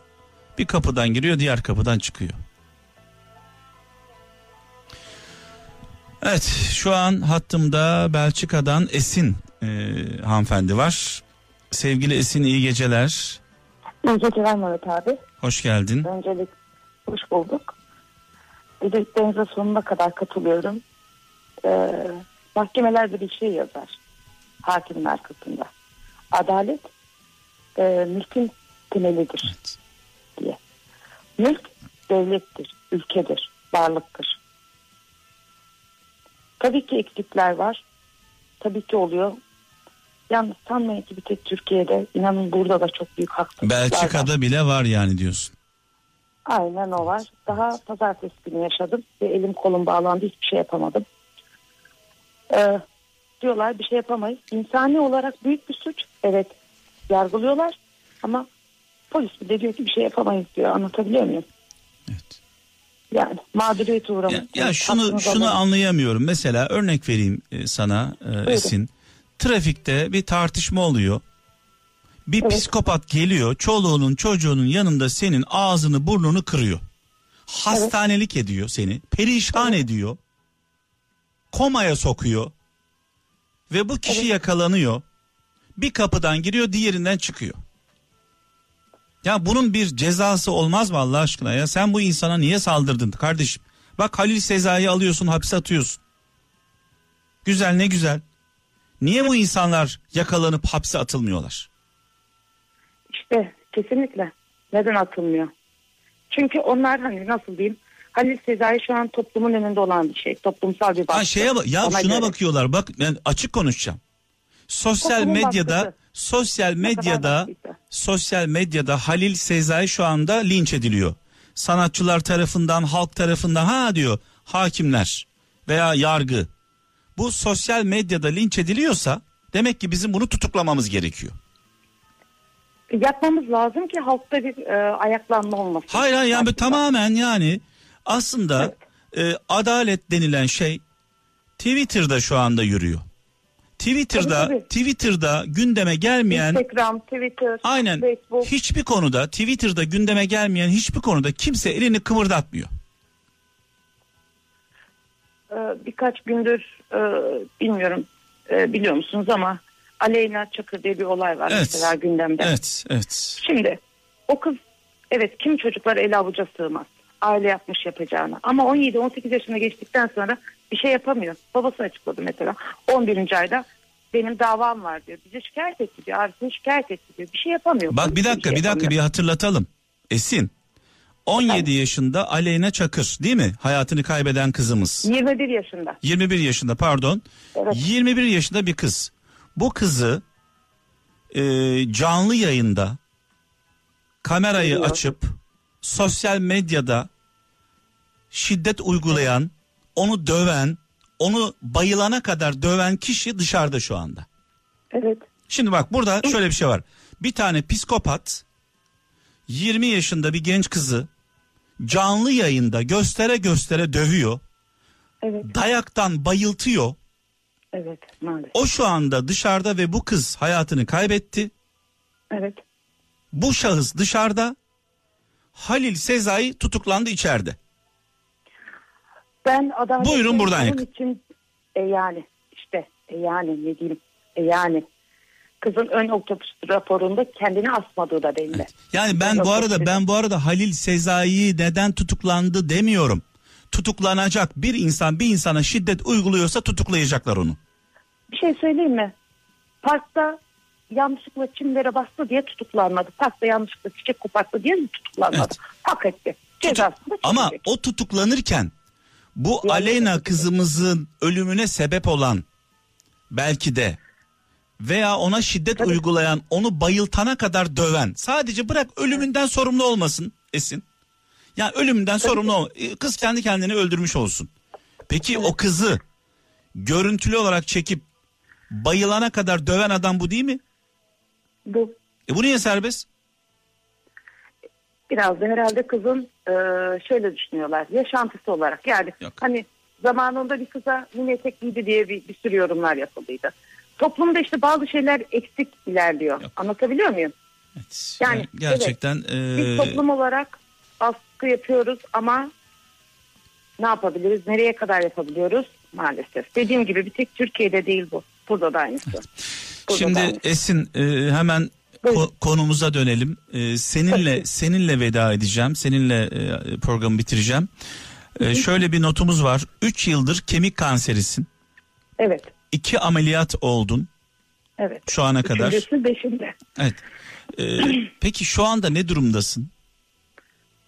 bir kapıdan giriyor diğer kapıdan çıkıyor. Evet şu an hattımda Belçika'dan Esin e, hanımefendi var. Sevgili Esin iyi geceler. İyi geceler Mehmet abi. Hoş geldin. Öncelik hoş bulduk. Dediklerinize sonuna kadar katılıyorum. Ee, mahkemelerde bir şey yazar. Hakimin arkasında. Adalet e, mülkün temelidir Evet. Diye. Mülk devlettir, ülkedir, varlıktır. Tabii ki eksikler var. Tabii ki oluyor. Yalnız sanmayın ki bir tek Türkiye'de. inanın burada da çok büyük haksızlıklar var. Belçika'da bile var yani diyorsun. Aynen o var. Daha pazartesi günü yaşadım ve elim kolum bağlandı hiçbir şey yapamadım. Ee, diyorlar bir şey yapamayız. İnsani olarak büyük bir suç. Evet yargılıyorlar ama polis de diyor ki bir şey yapamayız diyor. Anlatabiliyor muyum? Evet. Yani mağduriyete uğramış. Ya, ya şunu şunu alın. anlayamıyorum. Mesela örnek vereyim e, sana e, Esin. Trafikte bir tartışma oluyor. Bir Evet. psikopat geliyor, çoluğunun çocuğunun yanında senin ağzını burnunu kırıyor. Hastanelik ediyor seni, perişan ediyor. Komaya sokuyor. Ve bu kişi yakalanıyor. Bir kapıdan giriyor, diğerinden çıkıyor. Ya bunun bir cezası olmaz mı Allah aşkına ya? Sen bu insana niye saldırdın kardeşim? Bak Halil Sezai'yi alıyorsun hapse atıyorsun. Güzel ne güzel. Niye bu insanlar yakalanıp hapse atılmıyorlar? İşte kesinlikle. Neden atılmıyor? Çünkü onlar hani nasıl diyeyim Halil Sezai şu an toplumun önünde olan bir şey. Toplumsal bir baskı. Ha şeye bak ya Ona şuna göre. bakıyorlar. Bak ben açık konuşacağım. Sosyal Toplumun medyada baskısı. sosyal medyada sosyal medyada Halil Sezai şu anda linç ediliyor. Sanatçılar tarafından, halk tarafından ha diyor hakimler veya yargı. Bu sosyal medyada linç ediliyorsa demek ki bizim bunu tutuklamamız gerekiyor. Yapmamız lazım ki halkta bir e, ayaklanma olmasın. Hayır hayır yani tamamen yani aslında e, adalet denilen şey Twitter'da şu anda yürüyor. Twitter'da Tabii, Twitter'da gündeme gelmeyen Instagram, Twitter, aynen Facebook. hiçbir konuda Twitter'da gündeme gelmeyen hiçbir konuda kimse elini kımırdatmıyor. e, birkaç gündür e, bilmiyorum e, biliyor musunuz ama Aleyna Çakır diye bir olay var Evet. mesela gündemde. Evet, evet. Şimdi o kız evet kim çocuklar ele avuca sığmaz. Aile yapmış yapacağını. Ama 17-18 yaşına geçtikten sonra bir şey yapamıyor. Babası açıkladı mesela. 11. ayda benim davam var diyor. Bize şikayet etti diyor. Abisini şikayet etti diyor. Bir şey yapamıyor. Bak bir dakika şey bir dakika bir hatırlatalım. Esin 17 yaşında Aleyna Çakır değil mi? Hayatını kaybeden kızımız. 21 yaşında. 21 yaşında pardon. Evet. 21 yaşında bir kız. Bu kızı e, canlı yayında kamerayı Biliyorum. açıp sosyal medyada şiddet uygulayan, onu döven, onu bayılana kadar döven kişi dışarıda şu anda. Evet. Şimdi bak burada şöyle bir şey var. Bir tane psikopat 20 yaşında bir genç kızı canlı yayında göstere göstere dövüyor. Evet. Dayaktan bayıltıyor. Evet. Maalesef. O şu anda dışarıda ve bu kız hayatını kaybetti. Evet. Bu şahıs dışarıda. Halil Sezai tutuklandı içeride. Ben adalet Buyurun buradan yak. için e yani işte e yani ne diyeyim e yani kızın ön otopsi raporunda kendini asmadığı da belli. Yani ben Yok, bu arada yok. ben bu arada Halil Sezai neden tutuklandı demiyorum. Tutuklanacak bir insan bir insana şiddet uyguluyorsa tutuklayacaklar onu. Bir şey söyleyeyim mi? Parkta yanlışlıkla çimlere bastı diye tutuklanmadı. Parkta yanlışlıkla çiçek koparttı diye mi tutuklanmadı? Evet. Hak etti. Cezasını da Ama o tutuklanırken bu Yani- Aleyna kızımızın ölümüne sebep olan belki de veya ona şiddet Tabii. uygulayan, onu bayıltana kadar döven, sadece bırak ölümünden sorumlu olmasın Esin. Yani ölümünden sorumlu ol. e, Kız kendi kendini öldürmüş olsun. Peki o kızı görüntülü olarak çekip bayılana kadar döven adam bu değil mi? Bu E bu niye serbest? biraz da herhalde kızın e, şöyle düşünüyorlar. Yaşantısı olarak yani Yok. hani zamanında bir kıza mini etek giydi diye bir, bir sürü yorumlar yapıldıydı. Toplumda işte bazı şeyler eksik ilerliyor. Yok. Anlatabiliyor muyum? Evet. Yani, Yani gerçekten Biz e, toplum olarak baskı yapıyoruz ama ne yapabiliriz? Nereye kadar yapabiliyoruz? Maalesef. Dediğim gibi bir tek Türkiye'de değil bu. Burada da aynısı. Burada da Şimdi aynısı. Esin e, hemen. Ko- konumuza dönelim. E, seninle seninle veda edeceğim. Seninle e, programı bitireceğim. E, şöyle bir notumuz var. 3 yıldır kemik kanserisin. Evet. 2 ameliyat oldun Evet. şu ana kadar. Üçüncüsü beşinde. Evet. E, peki şu anda ne durumdasın?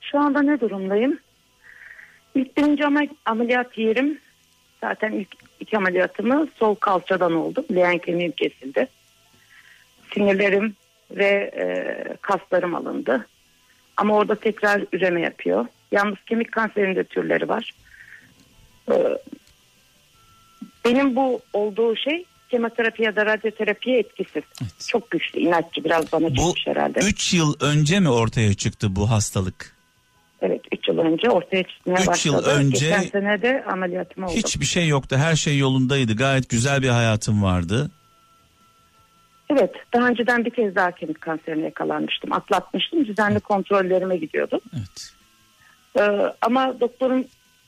Şu anda ne durumdayım? İlk birinci ameliyat yerim. Zaten ilk iki ameliyatımı sol kalçadan oldu. Leğen kemiğim kesildi. Sinirlerim ve e, kaslarım alındı. Ama orada tekrar üreme yapıyor. Yalnız kemik kanserinde türleri var. Ee, benim bu olduğu şey kemoterapi ya da radyoterapiye etkisiz. Evet. Çok güçlü, inatçı biraz bana Bu çıkmış herhalde. 3 yıl önce mi ortaya çıktı bu hastalık? Evet 3 yıl önce ortaya çıkmaya Üç başladı. yıl önce- Geçen sene de ameliyatım oldu. Hiçbir şey yoktu. Her şey yolundaydı. Gayet güzel bir hayatım vardı. Evet daha önceden bir kez daha kemik kanserine yakalanmıştım. Atlatmıştım. Düzenli kontrollerime gidiyordum. Evet. Ee, ama doktorum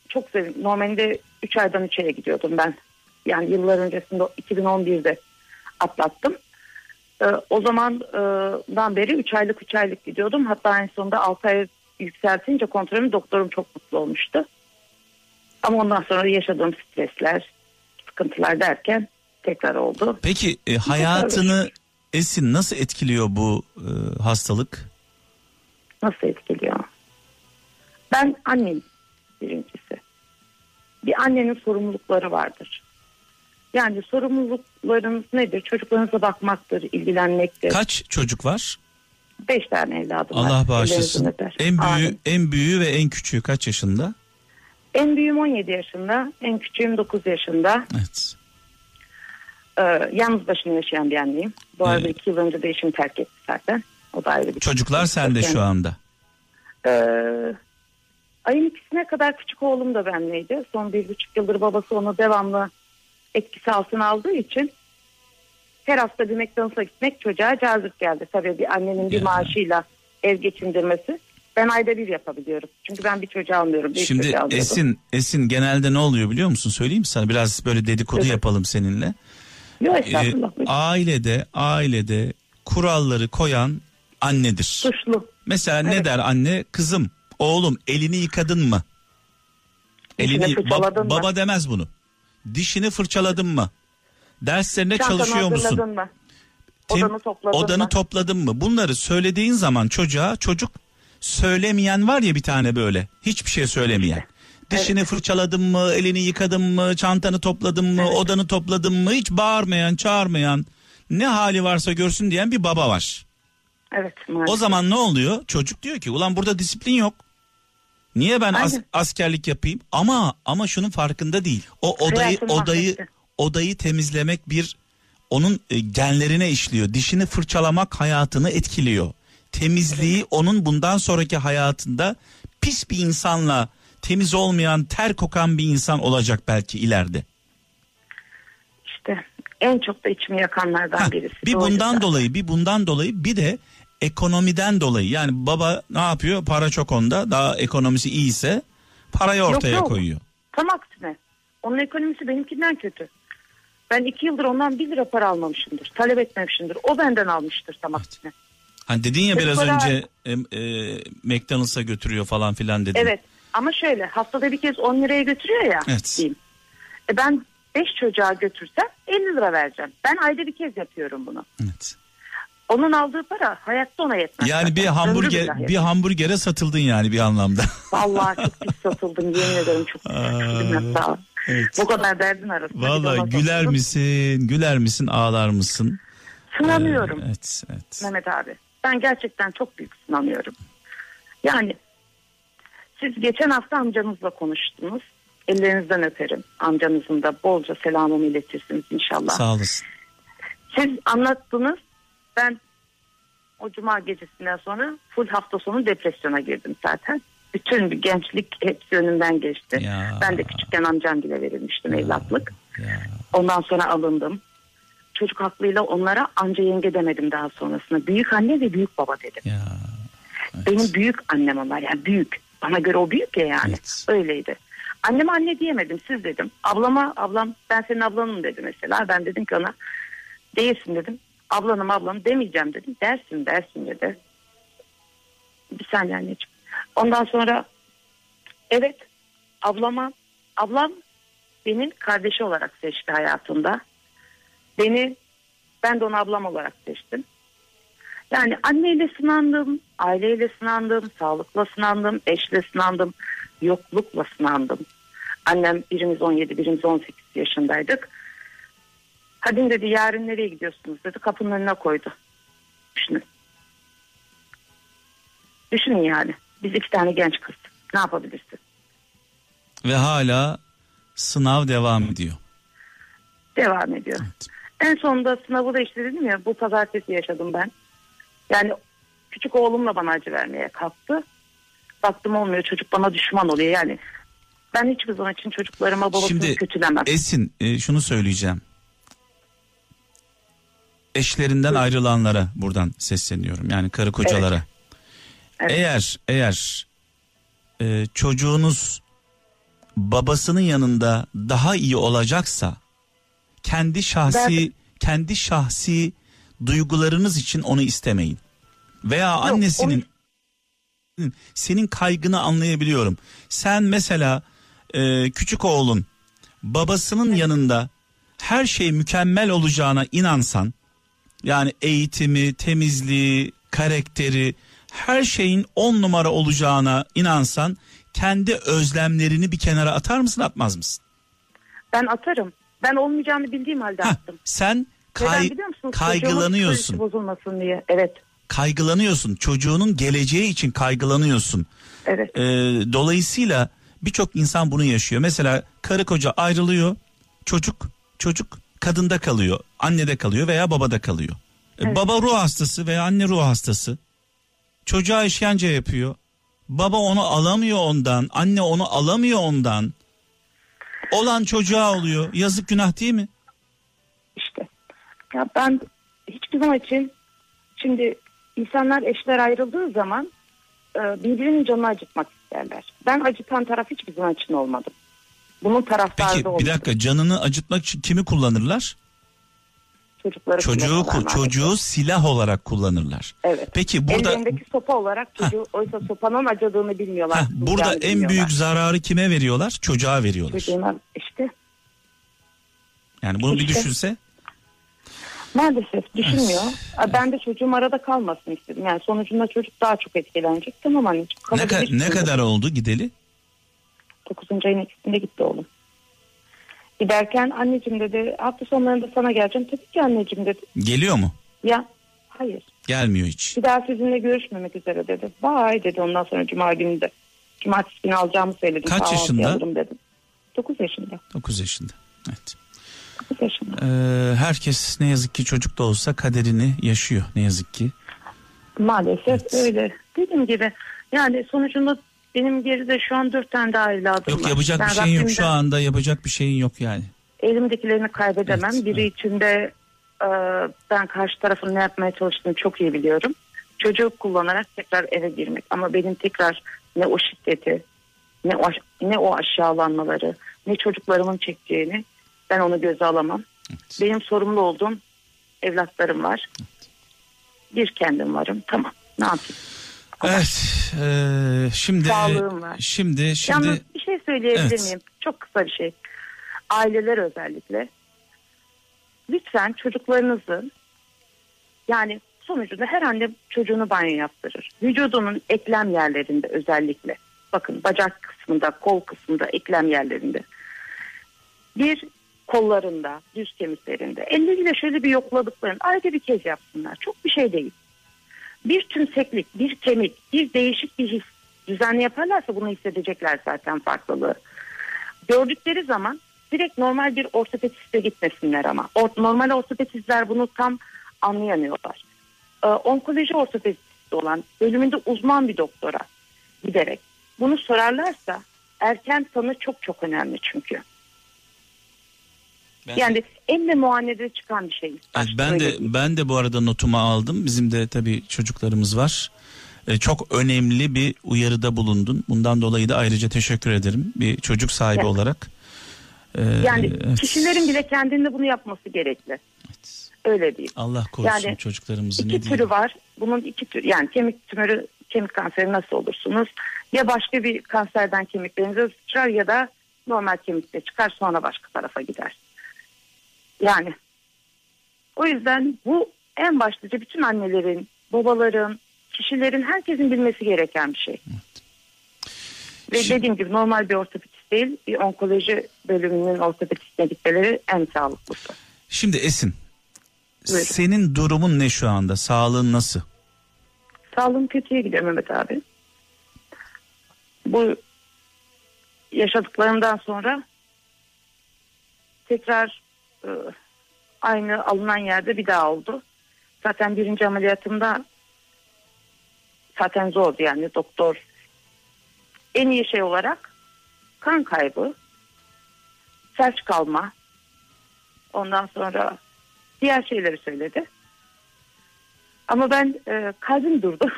çok sevdim. Normalde 3 aydan 3 aya gidiyordum ben. Yani yıllar öncesinde 2011'de atlattım. Ee, o zamandan beri 3 aylık 3 aylık gidiyordum. Hatta en sonunda 6 ay yükseltince kontrolüm doktorum çok mutlu olmuştu. Ama ondan sonra yaşadığım stresler, sıkıntılar derken tekrar oldu. Peki e, hayatını Esin nasıl etkiliyor bu e, hastalık? Nasıl etkiliyor? Ben anneyim birincisi. Bir annenin sorumlulukları vardır. Yani sorumluluklarınız nedir? Çocuklarınıza bakmaktır, ilgilenmektir. Kaç çocuk var? Beş tane evladım var. Allah bağışlasın. En büyüğü, Amin. en büyüğü ve en küçüğü kaç yaşında? En büyüğüm 17 yaşında, en küçüğüm 9 yaşında. Evet. Ee, yalnız başına yaşayan bir anneyim. Bu arada Evet. iki yıl önce de eşim terk etti zaten. O da ayrı bir Çocuklar sende şu anda. Ee, ayın ikisine kadar küçük oğlum da benleydi. Son bir buçuk yıldır babası onu devamlı etkisi altına aldığı için her hafta bir McDonald's'a gitmek çocuğa cazip geldi. Tabii bir annenin bir Ya. maaşıyla ev geçindirmesi. Ben ayda bir yapabiliyorum. Çünkü ben bir çocuğu almıyorum. Bir Şimdi çocuğu. Esin Esin genelde ne oluyor biliyor musun? Söyleyeyim mi sana biraz böyle dedikodu Evet. yapalım seninle. Yok Ee, estağfurullah. ailede ailede kuralları koyan annedir. Suçlu. Mesela ne Evet. der anne? Kızım, oğlum elini yıkadın mı? Dişini Elini fırçaladın mı? baba demez bunu. Dişini fırçaladın mı? Derslerine Çantanı çalışıyor musun? mı? Tem- Odanı topladın odanı mı? topladın mı? Bunları söylediğin zaman çocuğa çocuk söylemeyen var ya bir tane böyle. Hiçbir şey söylemeyen. Dişini fırçaladın mı, elini yıkadın mı, çantanı topladın mı, odanı topladın mı, hiç bağırmayan, çağırmayan, ne hali varsa görsün diyen bir baba var. Evet maalesef. O zaman ne oluyor? Çocuk diyor ki ulan burada disiplin yok. Niye ben as- askerlik yapayım? Ama ama şunun farkında değil. O odayı Hayatın odayı mahvetti. odayı temizlemek bir onun e, genlerine işliyor. Dişini fırçalamak hayatını etkiliyor. Temizliği onun bundan sonraki hayatında pis bir insanla temiz olmayan, ter kokan bir insan olacak belki ileride. İşte en çok da içimi yakanlardan Heh, birisi. bir bundan zaten. dolayı, bir bundan dolayı, bir de ekonomiden dolayı. Yani baba ne yapıyor? Para çok onda. Daha ekonomisi iyiyse parayı ortaya Yok, yok. koyuyor. Tam aksine. Onun ekonomisi benimkinden kötü. Ben iki yıldır ondan bir lira para almamışımdır. Talep etmemişimdir. O benden almıştır tam aksine. Hani dedin ya biraz para- önce e, e, McDonald's'a götürüyor falan filan dedin. Evet ama şöyle haftada bir kez 10 liraya götürüyor ya. Evet. Diyeyim. E ben 5 çocuğa götürsem 50 lira vereceğim. Ben ayda bir kez yapıyorum bunu. Evet. Onun aldığı para hayatta ona yetmez. Yani bir zaten. Hamburger bir hamburgere satıldın yani bir anlamda. Vallahi çok pis satıldım yemin ederim çok pis. Evet. Bu kadar derdin arasında. ona güler satıldım. misin? Güler misin? Ağlar mısın? Sınanıyorum Evet, evet. Mehmet abi. Ben gerçekten çok büyük sınanıyorum. Yani siz geçen hafta amcanızla konuştunuz. Ellerinizden öperim. Amcanızın da bolca selamımı iletirsiniz inşallah. Sağ olasın. Siz anlattınız. Ben o cuma gecesinden sonra full hafta sonu depresyona girdim zaten. Bütün bir gençlik hepsi önümden geçti. Ya. Ben de küçükken amcam bile verilmiştim evlatlık. Ya. Ondan sonra alındım. Çocuk haklıyla onlara anca yenge demedim daha sonrasında. Büyük anne ve büyük baba dedim. Ya. Benim büyük annem onlar yani büyük. Bana göre o büyük ya yani. Evet. Öyleydi. Anneme anne diyemedim siz dedim. Ablama ablam ben senin ablanım dedi mesela. Ben dedim ki ona değilsin dedim. Ablanım ablam demeyeceğim dedim. Dersin dersin dedi. Bir saniye anneciğim. Ondan sonra evet ablama ablam benim kardeşi olarak seçti hayatında. Beni ben de onu ablam olarak seçtim. Yani anneyle sınandım, aileyle sınandım, sağlıkla sınandım, eşle sınandım, yoklukla sınandım. Annem birimiz 17, birimiz 18 yaşındaydık. Hadi dedi yarın nereye gidiyorsunuz dedi kapının önüne koydu. Düşünün. Düşünün yani. Biz iki tane genç kız. Ne yapabilirsin? Ve hala sınav devam ediyor. Devam ediyor. Evet. En sonunda sınavı da işte dedim ya bu pazartesi yaşadım ben. Yani küçük oğlumla bana acı vermeye kalktı. Baktım olmuyor çocuk bana düşman oluyor yani. Ben hiçbir zaman için çocuklarıma babasını Şimdi kötülemem. Esin e, şunu söyleyeceğim. Eşlerinden ayrılanlara buradan sesleniyorum. Yani karı kocalara. Evet. Eğer eğer e, çocuğunuz babasının yanında daha iyi olacaksa kendi şahsi kendi şahsi duygularınız için onu istemeyin. Veya annesinin senin kaygını anlayabiliyorum. Sen mesela e, küçük oğlun babasının yanında her şey mükemmel olacağına inansan yani eğitimi, temizliği, karakteri her şeyin on numara olacağına inansan kendi özlemlerini bir kenara atar mısın atmaz mısın? Ben atarım. Ben olmayacağını bildiğim halde Hah, attım. sen Neden kay- biliyor musunuz? Çocuğumun kaygılanıyorsun. bozulmasın diye. Evet. Kaygılanıyorsun. Çocuğunun geleceği için kaygılanıyorsun. Evet. Ee, dolayısıyla birçok insan bunu yaşıyor. Mesela karı koca ayrılıyor. Çocuk çocuk kadında kalıyor. Annede kalıyor veya babada kalıyor. Ee, Evet. Baba ruh hastası veya anne ruh hastası. Çocuğa işkence yapıyor. Baba onu alamıyor ondan. Anne onu alamıyor ondan. Olan çocuğa oluyor. Yazık günah değil mi? İşte. Ya ben hiçbir zaman için şimdi insanlar eşler ayrıldığı zaman e, birbirinin canını acıtmak isterler. Ben acıtan taraf hiçbir zaman için olmadım. Bunun taraftarı Peki da bir dakika canını acıtmak için kimi kullanırlar? Çocukları Çocuğu ku- maalesef. çocuğu silah olarak kullanırlar. Evet. Peki burada Ellerindeki sopa olarak çocuğu oysa sopanın acıdığını bilmiyorlar. Heh, burada en bilmiyorlar. büyük zararı kime veriyorlar? Çocuğa veriyorlar. Çocuğuna işte Yani bunu bir İşte. düşünse maalesef düşünmüyor. Ben de çocuğum arada kalmasın istedim. Yani sonucunda çocuk daha çok etkilenecek. Tamam anneciğim. ne, ka- ne kadar oldu gideli? 9. ayın ikisinde gitti oğlum. Giderken anneciğim dedi hafta sonlarında sana geleceğim. Tabii ki anneciğim dedi. Geliyor mu? Ya hayır Gelmiyor hiç. bir daha sizinle görüşmemek üzere dedi. Vay dedi ondan sonra cuma günü de. Cumartesi günü alacağımı söyledim. Kaç yaşında? dedim. 9 yaşında. 9 yaşında. Evet. 9 yaşında. Ee, herkes ne yazık ki çocuk da olsa kaderini yaşıyor ne yazık ki. Maalesef Evet. öyle. Dediğim gibi yani sonucunda benim geride şu an dört tane daha evladım Yok var. yapacak Ben bir şeyin yok şu anda yapacak bir şeyin yok yani. Elimdekilerini kaybedemem. Evet, Biri evet. içinde e, ben karşı tarafın ne yapmaya çalıştığını çok iyi biliyorum. Çocuğu kullanarak tekrar eve girmek. Ama benim tekrar ne o şiddeti, ne o, ne o aşağılanmaları, ne çocuklarımın çekeceğini ben onu göze alamam. Evet. Benim sorumlu olduğum evlatlarım var. Bir kendim varım. Tamam. Ne yapayım? Evet. ee, şimdi Sağlığım var. şimdi şimdi Yalnız bir şey söyleyebilir Evet. miyim? Çok kısa bir şey. Aileler özellikle. Lütfen çocuklarınızı yani sonucunda her anne çocuğunu banyo yaptırır. Vücudunun eklem yerlerinde özellikle. Bakın bacak kısmında, kol kısmında, eklem yerlerinde. Bir kollarında, düz kemiklerinde. Elleriyle şöyle bir yokladıklarını ayda bir kez yapsınlar. Çok bir şey değil. Bir tümseklik, bir kemik, bir değişik bir his düzenli yaparlarsa bunu hissedecekler zaten farklılığı. Gördükleri zaman direkt normal bir ortopediste gitmesinler ama. Or, normal ortopedistler bunu tam anlayamıyorlar. Ee, onkoloji ortopedisti olan bölümünde uzman bir doktora giderek bunu sorarlarsa erken tanı çok çok önemli çünkü. Ben, Yani elle muayenede çıkan bir şey. Evet, ben de ben de bu arada notumu aldım. Bizim de tabii çocuklarımız var. Ee, çok önemli bir uyarıda bulundun. Bundan dolayı da ayrıca teşekkür ederim bir çocuk sahibi Evet. olarak. Ee, Yani evet. kişilerin bile kendinde bunu yapması gerekli. Evet. Öyle değil. Allah korusun Yani çocuklarımızı ne İki diyeyim. türü var. Bunun iki tür yani kemik tümörü, kemik kanseri nasıl olursunuz? Ya başka bir kanserden kemiklerinize sıçrar ya da normal kemikte çıkar sonra başka tarafa gider. Yani o yüzden bu en başlıca bütün annelerin, babaların, kişilerin, herkesin bilmesi gereken bir şey. Ve Şimdi- dediğim gibi normal bir ortopedist değil, bir onkoloji bölümünün ortopedistine gitmeleri en sağlıklısı. Şimdi Esin Buyurun. senin durumun ne şu anda? Sağlığın nasıl? Sağlığım kötüye gidiyor Mehmet abi. Bu yaşadıklarımdan sonra tekrar e, aynı alınan yerde bir daha oldu. Zaten birinci ameliyatımda zaten zordu yani doktor en iyi şey olarak kan kaybı, felç kalma, ondan sonra diğer şeyleri söyledi. Ama ben e, kalbim durdu.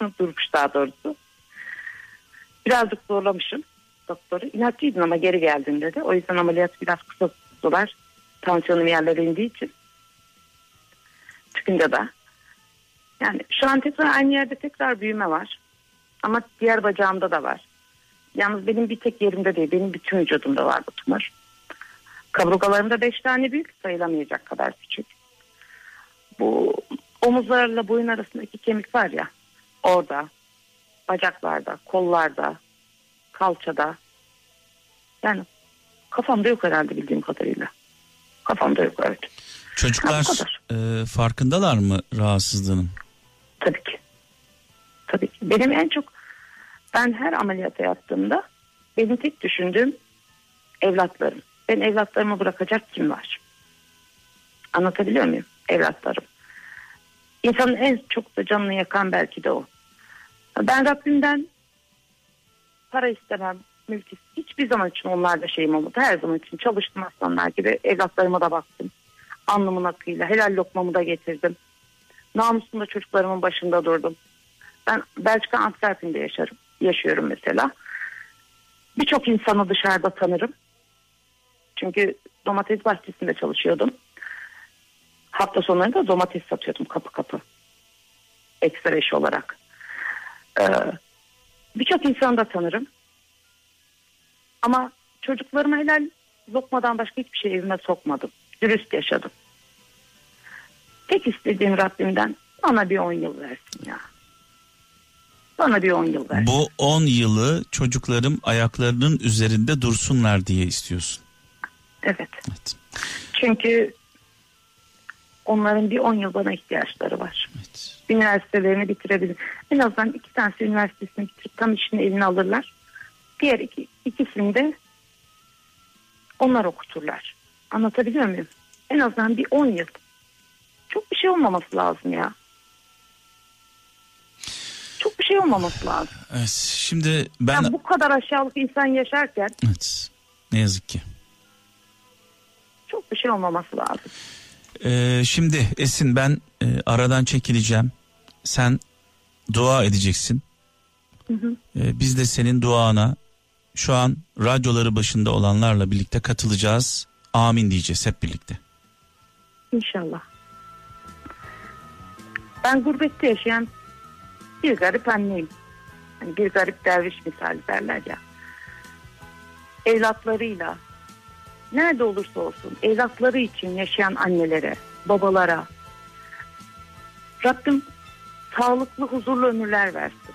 Durmuş daha doğrusu. Birazcık zorlamışım doktoru. İnatçıydın ama geri geldin dedi. O yüzden ameliyat biraz kısa tuttular. Tansiyonum yerlere indiği için. Çıkınca da. Yani şu an tekrar aynı yerde tekrar büyüme var. Ama diğer bacağımda da var. Yalnız benim bir tek yerimde değil. Benim bütün vücudumda var bu tümör. Kaburgalarımda beş tane büyük sayılamayacak kadar küçük. Bu omuzlarla boyun arasındaki kemik var ya orada bacaklarda kollarda kalçada yani kafamda yok herhalde bildiğim kadarıyla kafamda yok evet. Çocuklar e, farkındalar mı rahatsızlığının? tabii ki. Tabii ki. Benim en çok ben her ameliyata yattığımda benim tek düşündüğüm evlatlarım. Ben evlatlarımı bırakacak kim var? Anlatabiliyor muyum evlatlarım? İnsanın en çok da canını yakan belki de o. Ben Rabbimden para istemem, mülk istemem. Hiçbir zaman için onlarda şeyim olmadı. Her zaman için çalıştım aslanlar gibi. Evlatlarıma da baktım. Alnımın akıyla. Helal lokmamı da getirdim. Namusumda çocuklarımın başında durdum. Ben Belçika Antwerpen'de yaşarım. Yaşıyorum mesela. Birçok insanı dışarıda tanırım. Çünkü domates bahçesinde çalışıyordum. Hafta sonlarında domates satıyordum kapı kapı. Ekstra iş olarak. Ee, Birçok insanı da tanırım. Ama çocuklarıma helal lokmadan başka hiçbir şey evime sokmadım. Dürüst yaşadım. Tek istediğim Rabbimden bana bir 10 yıl versin ya. Bana bir 10 yıl versin. Bu 10 yılı çocuklarım ayaklarının üzerinde dursunlar diye istiyorsun. Evet. Evet. Çünkü onların bir 10 yıl bana ihtiyaçları var. evet. üniversitelerini bitirebilir. En azından iki tanesi üniversitesini bitirip tam işini eline alırlar. Diğer iki, ikisini de onlar okuturlar. Anlatabiliyor muyum? En azından bir 10 yıl. Çok bir şey olmaması lazım ya. Çok bir şey olmaması lazım. Evet. Şimdi ben Yani bu kadar aşağılık insan yaşarken evet. Ne yazık ki. çok bir şey olmaması lazım. Ee, şimdi Esin ben e, aradan çekileceğim. Sen dua edeceksin. Hı hı. Ee, biz de senin duana şu an radyoları başında olanlarla birlikte katılacağız. Amin diyeceğiz hep birlikte. İnşallah. Ben gurbette yaşayan bir garip anneyim. Hani bir garip derviş misali derler ya. Evlatlarıyla nerede olursa olsun evlatları için yaşayan annelere, babalara Rabbim sağlıklı, huzurlu ömürler versin.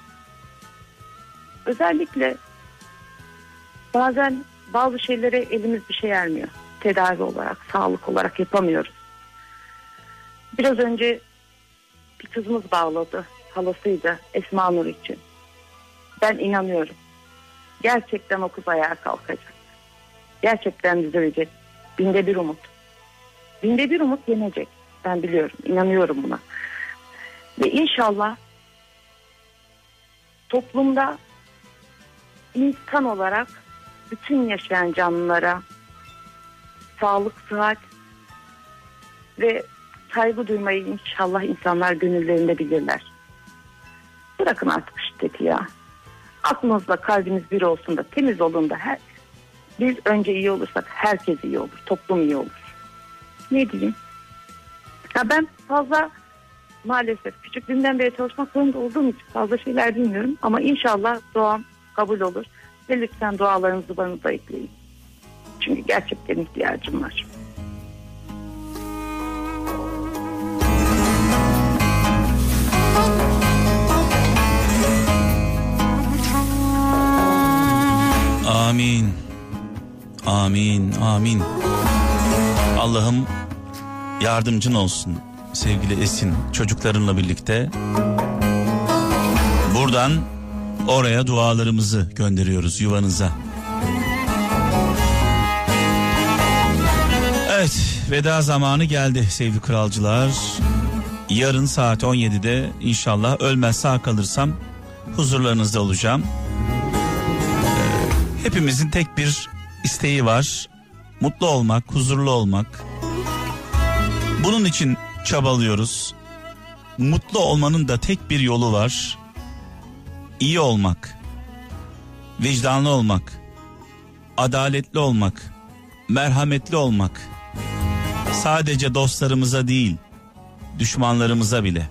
Özellikle bazen bazı şeylere elimiz bir şey ermiyor. Tedavi olarak, sağlık olarak yapamıyoruz. Biraz önce bir kızımız bağladı. Halasıydı Esma Nur için. Ben inanıyorum. Gerçekten o kız ayağa kalkacak. Gerçekten düzelecek. Binde bir umut. Binde bir umut yenecek. Ben biliyorum. inanıyorum buna. Ve inşallah toplumda insan olarak bütün yaşayan canlılara sağlık, sıhhat ve saygı duymayı inşallah insanlar gönüllerinde bilirler. Bırakın artık şiddeti ya. Aklınızla kalbiniz bir olsun da temiz olun da her, biz önce iyi olursak herkes iyi olur. Toplum iyi olur. Ne diyeyim? Ya ben fazla maalesef küçüklüğümden beri çalışmak zorunda olduğum için fazla şeyler bilmiyorum. Ama inşallah duam kabul olur. Ve lütfen dualarınızı bana da ekleyin. Çünkü gerçekten ihtiyacım var. Amin. Amin. Amin. Allah'ım yardımcın olsun sevgili Esin çocuklarınla birlikte. Buradan oraya dualarımızı gönderiyoruz yuvanıza. Evet veda zamanı geldi sevgili kralcılar. Yarın saat 17'de inşallah ölmez sağ kalırsam huzurlarınızda olacağım. Ee, hepimizin tek bir isteği var. Mutlu olmak, huzurlu olmak. Bunun için çabalıyoruz. Mutlu olmanın da tek bir yolu var. İyi olmak. Vicdanlı olmak. Adaletli olmak. Merhametli olmak. Sadece dostlarımıza değil, düşmanlarımıza bile.